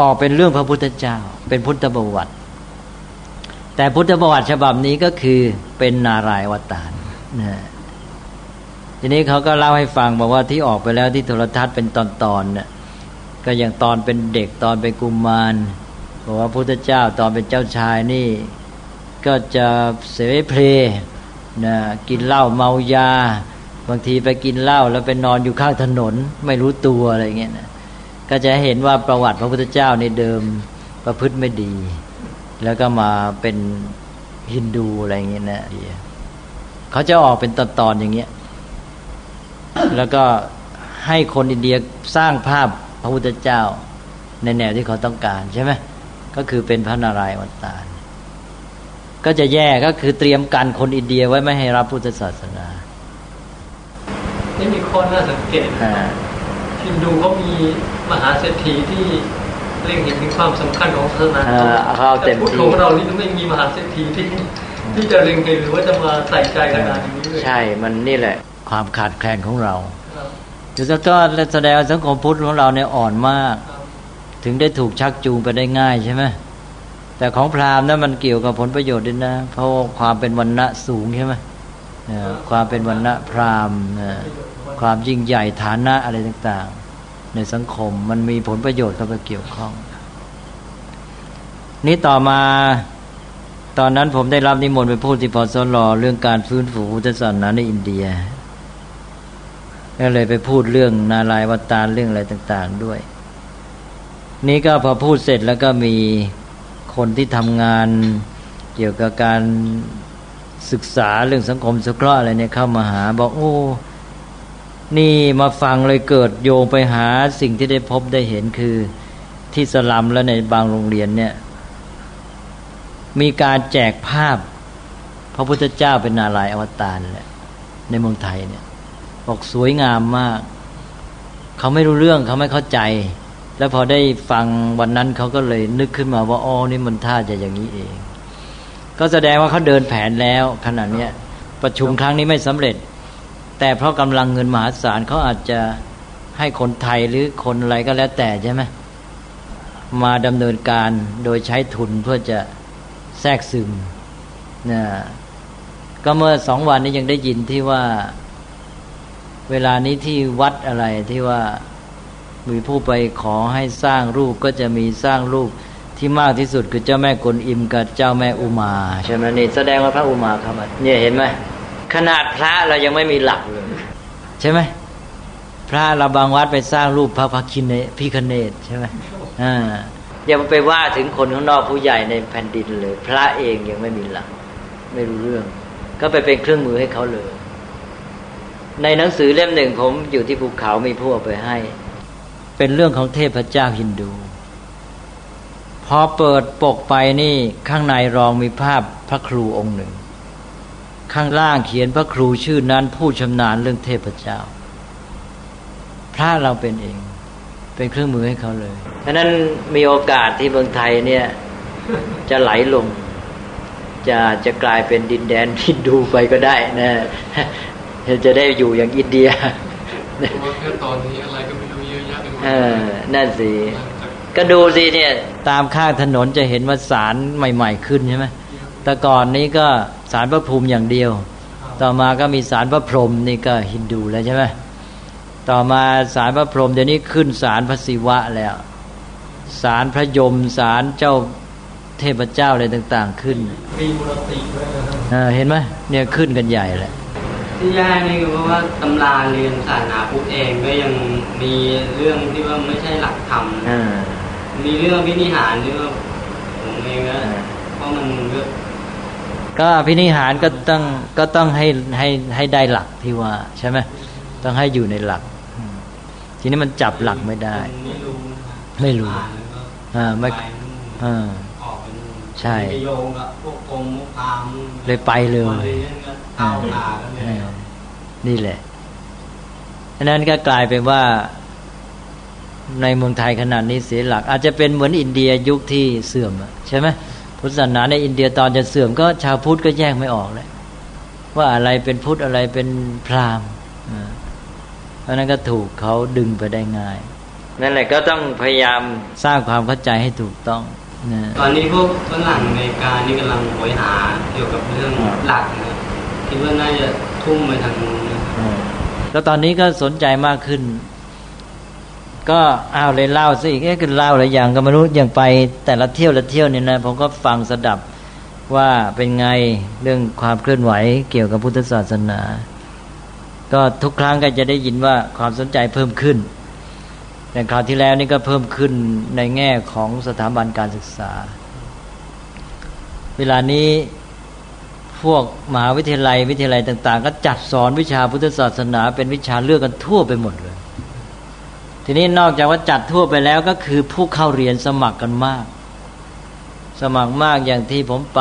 ออกเป็นเรื่องพระพุทธเจ้า เป็นพุทธประวัติ แต่พุทธประวัติฉบับนี้ก็คือเป็นนารายวัตารนะทีนี้เขาก็เล่าให้ฟังบอกว่าที่ออกไปแล้วที่โทรทัศน์เป็นตอนๆเนี่ยก็อย่างตอนเป็นเด็กตอนเป็นกุมมารบอกว่าพุทธเจ้าตอนเป็นเจ้าชายนี่ ก็จะเสวเพลนะกินเหล้าเมายา บางทีไปกินเหล้าแล้วไปนอนอยู่ข้างถนน ไม่รู้ตัวอะไรเงี้ยนะก็จะเห็นว่าประวัติพระพุทธเจ้าในเดิมประพฤติไม่ดี แล้วก็มาเป็นฮินดูอะไรเงี้ยนะเขาจะออกเป็นตอนๆอย่างเงี้ย แล้วก็ให้คนอินเดียสร้างภาพพระพุทธเจ้าในแนวที่เขาต้องการใช่ไหมก็คือเป็นพระนารายณ์อวตารก็จะแย่ก็คือเตรียมกันคนอินเดียไว้ไม่ให้รับพุทธศาสนานี่มีข้อน่าสังเกตฮินดูเขามีมหาเศรษฐีที่ เร่งเห็นถึงความสำคัญของศาสนาแต่พุทธของเรานี่ไม่มีมหาเศรษฐีที่ที่จะเร่งเห็นหรือว่าจะมาใส่ใจขนาดนี้เลยใช่มันนี่แหละ ความขาดแคลนของเราจุดก็แสดงสังคมพุทธของเราเนี่ยอ่อนมาก ถึงได้ถูกชักจูงไปได้ง่ายใช่ไหมแต่ของพราหมณ์นั้นมันเกี่ยวกับผลประโยชน์ด้วยนะ เพราะความเป็นวันณะสูงใช่ไหมความเป็นวันณะพราหมณ์ความยิ่งใหญ่ฐานะอะไรต่างๆ ในสังคม มันมีผลประโยชน์เข้าไปเกี่ยวข้อง นี้ต่อมาตอนนั้นผมได้รับนิมนต์ไปพูดที่พอสลอเรื่องการฟื้นฟูพุทธศาสนาในอินเดียก็เลยไปพูดเรื่องนาลายวตารเรื่องอะไรต่าง ๆด้วย นี่ก็พอพูดเสร็จแล้วก็มีคนที่ทำงานเกี่ยวกับการศึกษาเรื่องสังคมสงเคราะห์อะไรเนี่ยเข้ามาหาบอกโอ้ นี่มาฟังเลยเกิดโยงไปหาสิ่งที่ได้พบได้เห็นคือที่สลัมและในบางโรงเรียนเนี่ย มีการแจกภาพ พระพุทธเจ้าเป็นนาลายอวตารแหละในเมืองไทยเนี่ย บอกสวยงามมาก เขาไม่รู้เรื่องเขาไม่เข้าใจ แล้วพอได้ฟังวันนั้นเขาก็เลยนึกขึ้นมาว่าอ๋อนี่มันท่าจะอย่างนี้เอง ก็แสดงว่าเขาเดินแผนแล้วขนาดนี้ประชุมครั้งนี้ไม่สำเร็จ แต่เพราะกำลังเงินมหาศาลเขาอาจจะให้คนไทยหรือคนอะไรก็แล้วแต่ใช่ไหมมาดำเนินการโดยใช้ทุนเพื่อจะแทรกซึมนะก็เมื่อสองวันนี้ยังได้ยินที่ว่าเวลานี้ที่วัดอะไรที่ว่ามีผู้ไปขอให้สร้างรูปก็จะมีสร้างรูปที่มากที่สุดคือเจ้าแม่กลอิมกับเจ้าแม่อุมาใช่ไหมนี่แสดงว่าพระอุมาครับเนี่ยเห็นไหมขนาดพระเรายังไม่มีหลัก ช่ไหมพระเราบางวัดไปสร้างรูปพระพักินเนพิคเนตใช่ไหมอ่าอย่าไปว่าถึงคนข้างนอกผู้ใหญ่ในแผ่นดินเลย พระเองยังไม่มีหลัก ไม่รู้เรื่อง ก็ไปเป็นเครื่องมือให้เขาเลย ในหนังสือเล่มหนึ่งผมอยู่ที่ภูเขามีผู้เอาไปให้ เป็นเรื่องของเทพเจ้าฮินดู พอเปิดปกไปนี่ข้างในรองมีภาพพระครูองค์หนึ่ง ข้างล่างเขียนพระครูชื่อนั้นผู้ชำนาญเรื่องเทพเจ้า พระเราเป็นเอง เป็นเครื่องมือให้เขาเลยฉะนั้นมีโอกาสที่เมืองไทยเนี่ยจะไหลลง จะจะกลายเป็นดินแดนที่ดูไปก็ได้นะจะได้อยู่อย่างอินเดียแค่ตอนนี้อะไรก็ไม่รู้เยอะแยะไปหมดเออนั่นสิก็ดูสิเนี่ย ตามข้างถนนจะเห็นว่าสารใหม่ ๆ ขึ้นใช่ไหม แต่ก่อนนี้ก็สารพระภูมิอย่างเดียว ต่อมาก็มีสารพระพรหมนี่ก็ฮินดูแล้วใช่ไหมต่อมาสารพระพรหมเดี๋ยวนี้ขึ้นสารพระศิวะแล้วสารพระยมสารเจ้าเทพเจ้าอะไรต่าง ๆ ขึ้นมีมูลติด้วยเห็นไหมเนี่ยขึ้นกันใหญ่แหละที่แย่นี่คือเพราะว่าตำราเรียนศาสนาพุทธเองก็ยังมีเรื่องที่ว่าไม่ใช่หลักธรรมมีเรื่องวินิหารที่ว่าผมเองก็เพราะมัน ก็พินิหารก็ต้องก็ต้องให้ให้ให้ได้หลักที่ว่าใช่ไหมต้องให้อยู่ในหลัก ทีนี้มันจับหลักไม่ได้ ไม่รู้อ่าไม่อ่าใช่เลยไปเลยนี่แหละอันนั้นก็กลายเป็นว่าในเมืองไทยขนาดนี้เสียหลัก อาจจะเป็นเหมือนอินเดียยุคที่เสื่อมใช่ไหม พุทธศาสนาในอินเดียตอนจะเสื่อมก็ชาวพุทธก็แยกไม่ออกเลยว่าอะไรเป็นพุทธอะไรเป็นพราหมณ์เพราะนั้นก็ถูกเขาดึงไปได้ง่าย นั่นแหละก็ต้องพยายามสร้างความเข้าใจให้ถูกต้องตอนนี้พวกฝรั่งในการนี่กำลังโหยหาเกี่ยวกับเรื่องหลักนะคิดว่าน่าจะทุ่มไปทางนู้นแล้วตอนนี้ก็สนใจมากขึ้น ก็อ้าวเลยเล่าสิเอ๊ะคือเล่าอะไรอย่างก็ไม่รู้อย่างไป แต่ละเที่ยวละเที่ยวเนี่ยนะผมก็ฟังสดับว่าเป็นไงเรื่องความเคลื่อนไหวเกี่ยวกับพุทธศาสนา ก็ทุกครั้งก็จะได้ยินว่าความสนใจเพิ่มขึ้นแต่คราวที่แล้วนี่ก็เพิ่มขึ้นในแง่ของสถาบันการศึกษา เวลานี้พวกมหาวิทยาลัยวิทยาลัยต่าง ๆ ก็จัดสอนวิชาพุทธศาสนา เป็นวิชาเลือกกันทั่วไปหมดเลย ทีนี้นอกจากว่าจัดทั่วไปแล้วก็คือผู้เข้าเรียนสมัครกันมาก สมัครมากอย่างที่ผมไป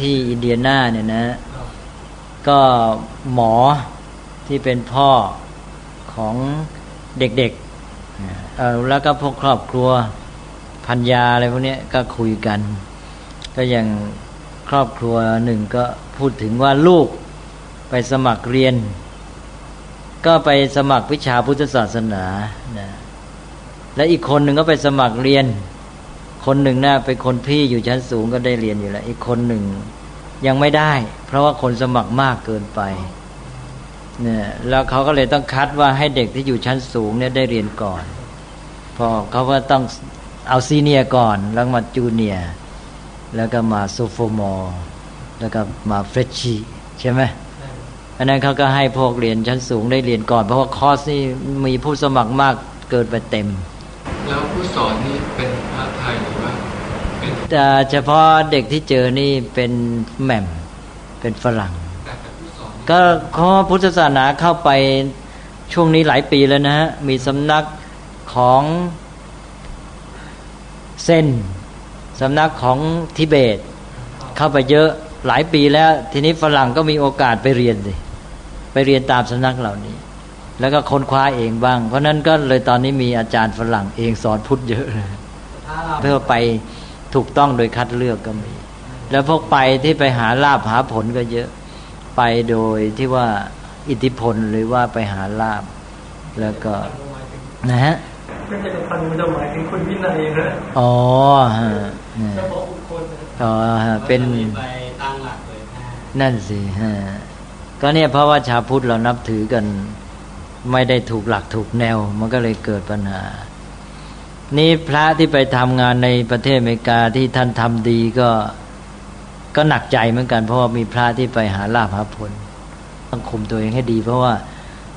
ที่อินเดียนาเนี่ยนะ ก็หมอที่เป็นพ่อของเด็กๆแล้วก็พวกครอบครัวพันยาอะไรพวกนี้ก็คุยกัน ก็อย่างครอบครัวหนึ่งก็พูดถึงว่าลูกไปสมัครเรียน ก็ไปสมัครวิชาพุทธศาสนานะและอีกคนหนึ่งก็ไปสมัครเรียน คนหนึ่งน่าเป็นคนพี่อยู่ชั้นสูงก็ได้เรียนอยู่แล้ว อีกคนหนึ่งยังไม่ได้ เพราะว่าคนสมัครมากเกินไปเนี่ยแล้วเขาก็เลยต้องคัดว่าให้เด็กที่อยู่ชั้นสูงเนี่ยได้เรียนก่อน พอเขาก็ต้องเอา senior ก่อน แล้วมาจูเนียแล้วก็มา sophomore แล้วก็มาเฟรชชีใช่ไหม อันนั้นเขาก็ให้พวกเรียนชั้นสูงได้เรียนก่อน เพราะว่าคอร์สนี่มีผู้สมัครมากเกินไปเต็ม แล้วผู้สอนนี่เป็นพระไทยหรือว่าแต่เฉพาะเด็กที่เจอนี่เป็นแหม่มเป็นฝรั่ง ก็ข้อพุทธศาสนาเข้าไปช่วงนี้หลายปีแล้วนะฮะ มีสำนักของเซนสำนักของทิเบต เข้าไปเยอะหลายปีแล้ว ทีนี้ฝรั่งก็มีโอกาสไปเรียนสิ ไปเรียนตามสำนักเหล่านี้ แล้วก็ค้นคว้าเองบ้าง เพราะนั้นก็เลยตอนนี้มีอาจารย์ฝรั่งเองสอนพุทธเยอะเลยเพื่อไปถูกต้องโดยคัดเลือกก็มี แล้วพวกไปที่ไปหาลาบหาผลก็เยอะไปโดยที่ว่าอิทธิพลหรือว่าไปหาลาบ แล้วก็นะฮะไม่ใช่พันมันหมายถึงคนวินัยนะอ๋อฮะเฉพาะบุคคลอ๋อเป็นไปตั้งหลักเลยนั่นสิฮะ ก็เนี่ยเพราะว่าชาวพุทธเรานับถือกัน ไม่ได้ถูกหลักถูกแนว มันก็เลยเกิดปัญหา นี่พระที่ไปทำงานในประเทศอเมริกาที่ท่านทำดีก็ก็หนักใจเหมือนกัน เพราะว่ามีพระที่ไปหาลาภผลต้องคุมตัวเองให้ดี เพราะว่า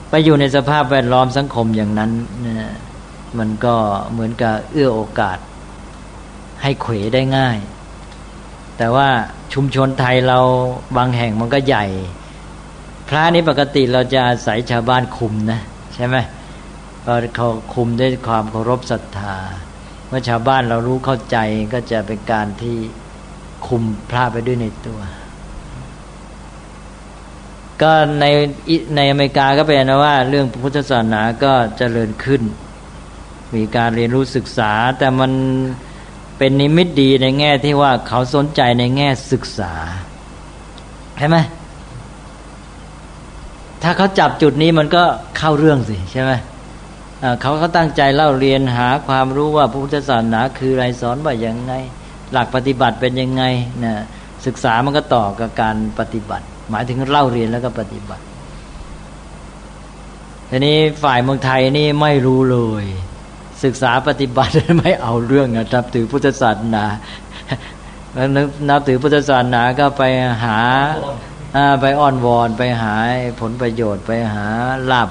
ไปอยู่ในสภาพแวดล้อมสังคมอย่างนั้นนะมันก็เหมือนกับเอื้อโอกาส ให้เขวได้ง่าย แต่ว่าชุมชนไทยเราบางแห่งมันก็ใหญ่ ระนี้ปกติเราจะอาศัยชาวบ้านคุมนะใช่ไหมก็เขาคุมด้วยความเคารพศรัทธาเมื่อชาวบ้านเรารู้เข้าใจก็จะเป็นการที่คุมพระไปด้วยในตัว ก็ในในอเมริกาก็เป็นนะว่า เรื่องพุทธศาสนาก็เจริญขึ้น มีการเรียนรู้ศึกษา แต่มันเป็นนิมิตดีในแง่ที่ว่าเขาสนใจในแง่ศึกษาใช่ไหม ถ้าเขาจับจุดนี้มันก็เข้าเรื่องสิใช่ไหมเขาเขาตั้งใจเล่าเรียนหาความรู้ว่าพุทธศาสนาคืออะไรสอนว่าอย่างไง หลักปฏิบัติเป็นยังไงนะศึกษามันก็ต่อกับการปฏิบัติ หมายถึงเล่าเรียนแล้วก็ปฏิบัติทีนี้ฝ่ายเมืองไทยนี่ไม่รู้เลย ศึกษาปฏิบัติไม่เอาเรื่องนะครับถือพุทธศาสนาแล้วนับถือพุทธศาสนาก็ไปหา ไปอ้อนวอนไปหาผลประโยชน์ไปหาลาบ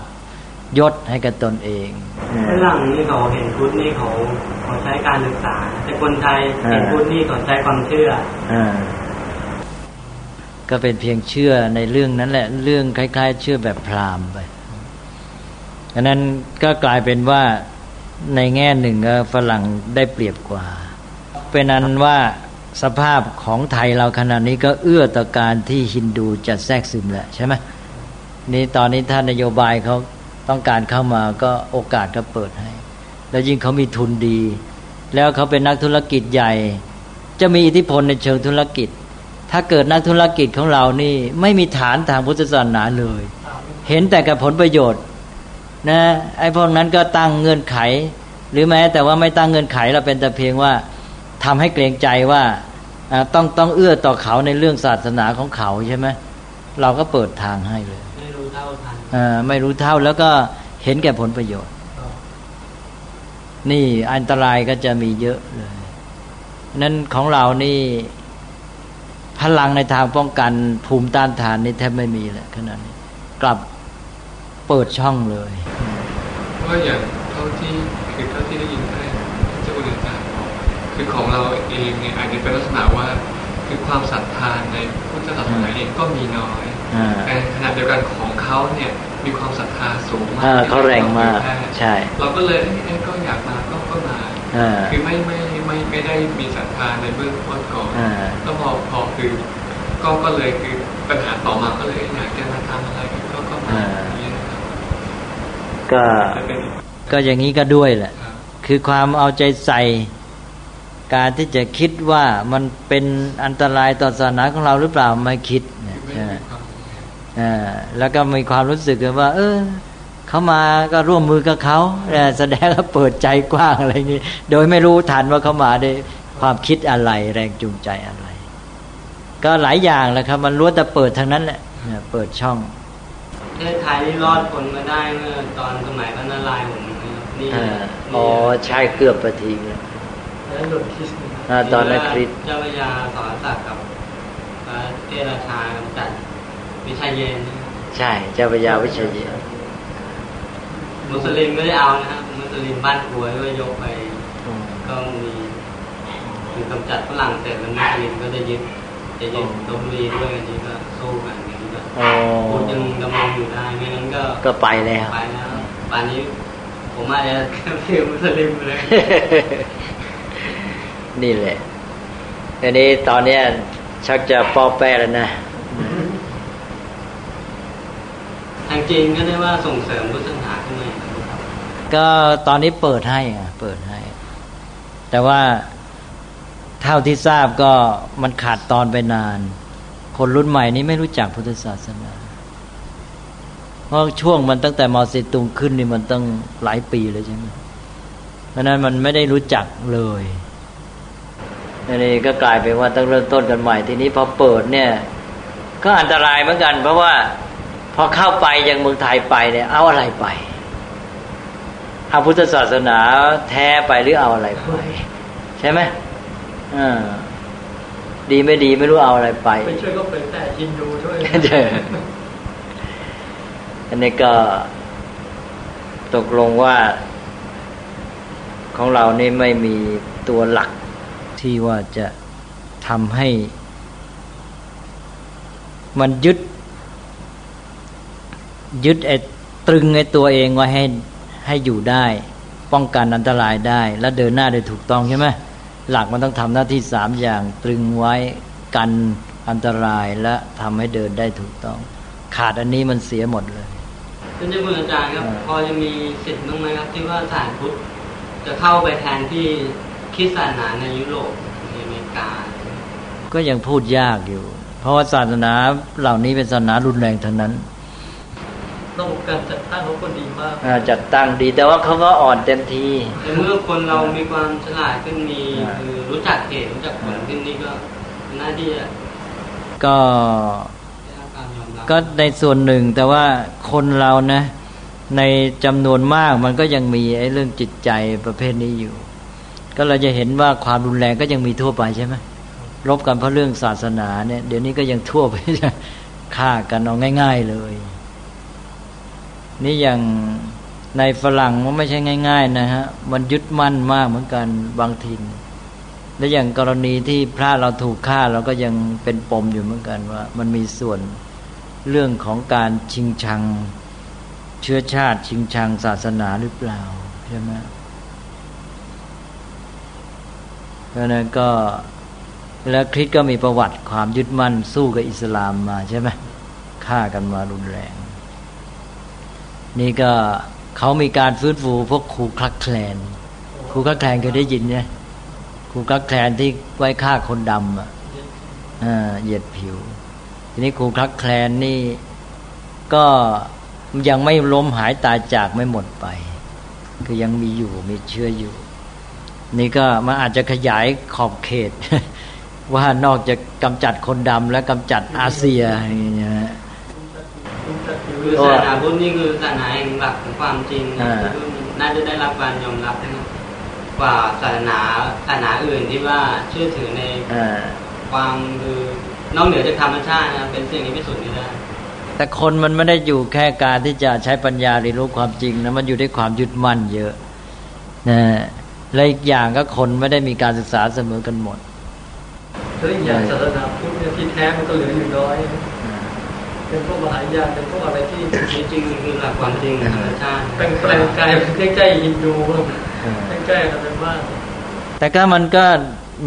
ยศให้กับตนเองฝรั่งนี่เขาเห็นพุทธนี่เขาเขาใช้การศึกษา แต่คนไทยเห็นพุทธนี่เขาใช้ความเชื่อก็เป็นเพียงเชื่อในเรื่องนั้นแหละ เรื่องคล้าย ๆ เชื่อแบบพราหมณ์ไปอันนั้นก็กลายเป็นว่าในแง่หนึ่งฝรั่งได้เปรียบกว่า เป็นนั้นว่า สภาพของไทยเราขณะนี้ก็เอื้อต่อการที่ฮินดูจะแทรกซึมแหละใช่ไหมนี่ตอนนี้ท่านนโยบายเขาต้องการเข้ามาก็โอกาสก็เปิดให้ แล้วยิ่งเขามีทุนดี แล้วเขาเป็นนักธุรกิจใหญ่ จะมีอิทธิพลในเชิงธุรกิจ ถ้าเกิดนักธุรกิจของเรานี่ไม่มีฐานทางพุทธศาสนาเลย เห็นแต่กับผลประโยชน์นะไอ้พวกนั้นก็ตั้งเงื่อนไข หรือแม้แต่ว่าไม่ตั้งเงื่อนไขเราเป็นแต่เพียงว่า ทำให้เกรงใจว่าต้องต้องเอื้อต่อเขาในเรื่องศาสนาของเขาใช่ไหมเราก็เปิดทางให้เลย ไม่รู้เท่าทันไม่รู้เท่าแล้วก็เห็นแก่ผลประโยชน์ นี่อันตรายก็จะมีเยอะเลย นั้นของเรานี่ พลังในทางป้องกันภูมิต้านทานนี่แทบไม่มีเลยขนาดนี้ กลับเปิดช่องเลยว่าอย่างเท่าที่คือเท่าที่ได้ยินได้เจ้าคุณอาจารย์บอก คือของเราเองเนี่ยอาจจะเป็นลักษณะว่าคืคือความศรัทธาในพุทธศาสนาเองก็มีน้อยแต่ขณะเดียวกันของเขาเนี่ยมีความศรัทธาสูงมากเขาแรงมากใช่ เราก็เลยเอ้ก็อยากมาก็ก็มาคือไม่ไม่ไม่ไม่ได้มีศรัทธาในเบื้องต้นก่อนแล้วพอพอคือก็ก็เลยคือปัญหาต่อมาก็เลยอยากจะมาทำอะไรก็ก็มาอย่างนี้นะครับก็ก็อย่างนี้ก็ด้วยแหละ คือความเอาใจใส่ การที่จะคิดว่ามันเป็นอันตรายต่อศาสนาของเราหรือเปล่าไม่คิดเนี่ยแล้วก็มีความรู้สึกว่า เออเขามาก็ร่วมมือกับเขาแสดงว่าเปิดใจกว้างอะไรอย่างนี้โดยไม่รู้ทันว่าเขามาได้ความคิดอะไร แรงจูงใจอะไร ก็หลายอย่างแหละครับ มันล้วนแต่เปิดทางนั้นแหละเปิดช่องเทศไทยนี่รอดผลมาได้เมื่อตอนสมัยพระนารายณ์ผมนี่อ๋อใช่เกือบประทีเล ยตอนนั้นคริสเจ้าพระยาสอนศักดิ์กับพระเทราชากำจัดวิชัยเย็น ใช่ เจ้าพระยาวิชัยเย็น มุสลิมไม่ได้เอานะครับ มุสลิมบ้านกลัวก็ยกไป ก็มีคือกำจัดฝรั่งแต่มันมุสลิมก็จะยึดจะยึดตรงรีด้วยอันนี้ก็สู้กันอย่างนี้ก็พูดยังดำรงอยู่ได้ไม่งั้นก็ ก็ไปแล้ว ไปแล้วป่านนี้ผมอาจจะเป็นมุสลิมเลย นี่แหละอันนี้ตอนเนี้ยชักจะป้อแป้แล้วนะทางจีนก็ได้ว่าส่งเสริมพุทธศาสนาขึ้นมาก็ตอนนี้เปิดให้อะ เปิดให้ แต่ว่าเท่าที่ทราบก็มันขาดตอนไปนาน คนรุ่นใหม่นี้ไม่รู้จักพุทธศาสนา เพราะช่วงมันตั้งแต่มอสิตุงขึ้นนี่มันตั้งหลายปีเลยใช่ไหมเพราะนั้นมันไม่ได้รู้จักเลย อันนี้ก็กลายเป็นว่าต้องเริ่มต้นกันใหม่ทีนี้พอเปิดเนี่ย ก็อันตรายเหมือนกัน เพราะว่าพอเข้าไปยังเมืองไทยไปเนี่ย เอาอะไรไปเอาพุทธศาสนาแท้ไปหรือเอาอะไรไป ใช่ไหมอ่าดีไม่ดีไม่รู้เอาอะไรไปไปช่วยก็เป็นแต่ยินดูช่วยอันนี้ก็ตกลงว่า ของเรานี่ไม่มีตัวหลัก ที่ว่าจะทำให้ มันยึด ยึดไอ้ตรึงไอ้ตัวเองไว้ให้ให้อยู่ได้ ป้องกันอันตรายได้ และเดินหน้าได้ถูกต้องใช่ไหมหลักมันต้องทำหน้าที่สามอย่างตรึงไว้กันอันตรายและทำให้เดินได้ถูกต้อง ขาดอันนี้มันเสียหมดเลยท่านเจ้าคุณอาจารย์ครับ พอจะมีสิทธิ์บ้างไหมครับ ที่ว่าสารพุทธจะเข้าไปแทนที่ คิดศาสนาในยุโรปในอเมริกา ก็ยังพูดยากอยู่ เพราะว่าศาสนาเหล่านี้เป็นศาสนารุนแรงทั้งนั้นระบบการจัดตั้งเขาก็ดีมากจัดตั้งดีแต่ว่าเขาก็อ่อนเต็มทีแต่เมื่อคนเรามีความฉลาดขึ้นมีคือรู้จักเหตุรู้จักผลขึ้นนี่ก็น่าดีอะก็ก็ในส่วนหนึ่งแต่ว่าคนเรานะ ในจำนวนมากมันก็ยังมีไอ้เรื่องจิตใจประเภทนี้อยู่ ก็เราจะเห็นว่าความรุนแรงก็ยังมีทั่วไปใช่ไหมรบกันเพราะเรื่องศาสนาเนี่ยเดี๋ยวนี้ก็ยังทั่วไปฆ่ากันเอาง่าย ๆเลย นี่อย่างในฝรั่งมันไม่ใช่ง่าย ๆ นะฮะ มันยึดมั่นมากเหมือนกันบางทีและอย่างกรณีที่พระเราถูกฆ่าเราก็ยังเป็นปมอยู่เหมือนกันว่า มันมีส่วนเรื่องของการชิงชัง เชื้อชาติ ชิงชังศาสนาหรือเปล่าใช่ไหม เพราะนั้นก็แล้วคริสก็มีประวัติความยึดมั่นสู้กับอิสลามมาใช่ไหมฆ่ากันมารุนแรง นี่ก็เขามีการฟื้นฟูพวกครูคลักแคลนครูคลักแคลนเคยได้ยินเนี่ยครูคลักแคลนที่ไว้ฆ่าคนดำอะเหยียดผิว ทีนี้ครูคลักแคลนนี่ก็ยังไม่ล้มหายตายจากไม่หมดไป คือยังมีอยู่มีเชื่ออยู่ นี่ก็มันอาจจะขยายขอบเขต ว่านอกจากกำจัดคนดำและกำจัดอาเซียอย่างเงี้ยคือศาสนาพุทธนี่คือศาสนาแห่งหลักของความจริงน่าจะได้รับการยอมรับนะกว่าศาสนาศาสนาอื่นที่ว่าเชื่อถือในความคือนอกเหนือจากธรรมชาตินะเป็นสิ่งที่ไม่สุดไม่ได้แต่คนมันไม่ได้อยู่แค่การที่จะใช้ปัญญาเรียนรู้ความจริงนะมันอยู่ด้วยความยึดมั่นเยอะนะ และอีกอย่างก็คนไม่ได้มีการศึกษาเสมอกันหมดเรื่องอย่างศาสนาพุทธเนี่ยที่แท้มันก็เหลืออยู่น้อยเป็นพวกมหายานเป็นพวกอะไรที่จริงคือหลักความจริงธรรมชาติแปลงแปลงกายใกล้ๆฮินดูใกล้ๆอะไรบ้างแต่ก็มันก็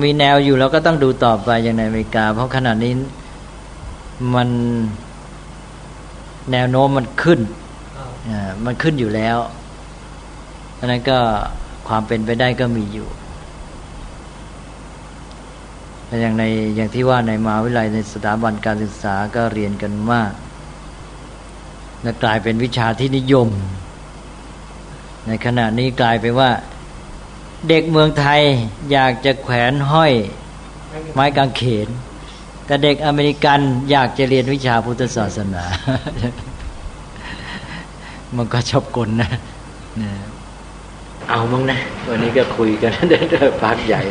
มีแนวอยู่เราก็ต้องดูต่อไปอย่างในอเมริกา เพราะขณะนี้มันแนวโน้มมันขึ้นมันขึ้นอยู่แล้วอันนั้นก็ ความเป็นไปได้ก็มีอยู่แต่อย่างในอย่างที่ว่าในมหาวิทยาลัยในสถาบันการศึกษาก็เรียนกันมากและกลายเป็นวิชาที่นิยม ในขณะนี้กลายเป็นว่า เด็กเมืองไทยอยากจะแขวนห้อย ไม้กางเขน แต่เด็กอเมริกันอยากจะเรียนวิชาพุทธศาสนา มันก็ชอบกลนะ เอามั้งนะ วันนี้ก็คุยกันได้พักใหญ่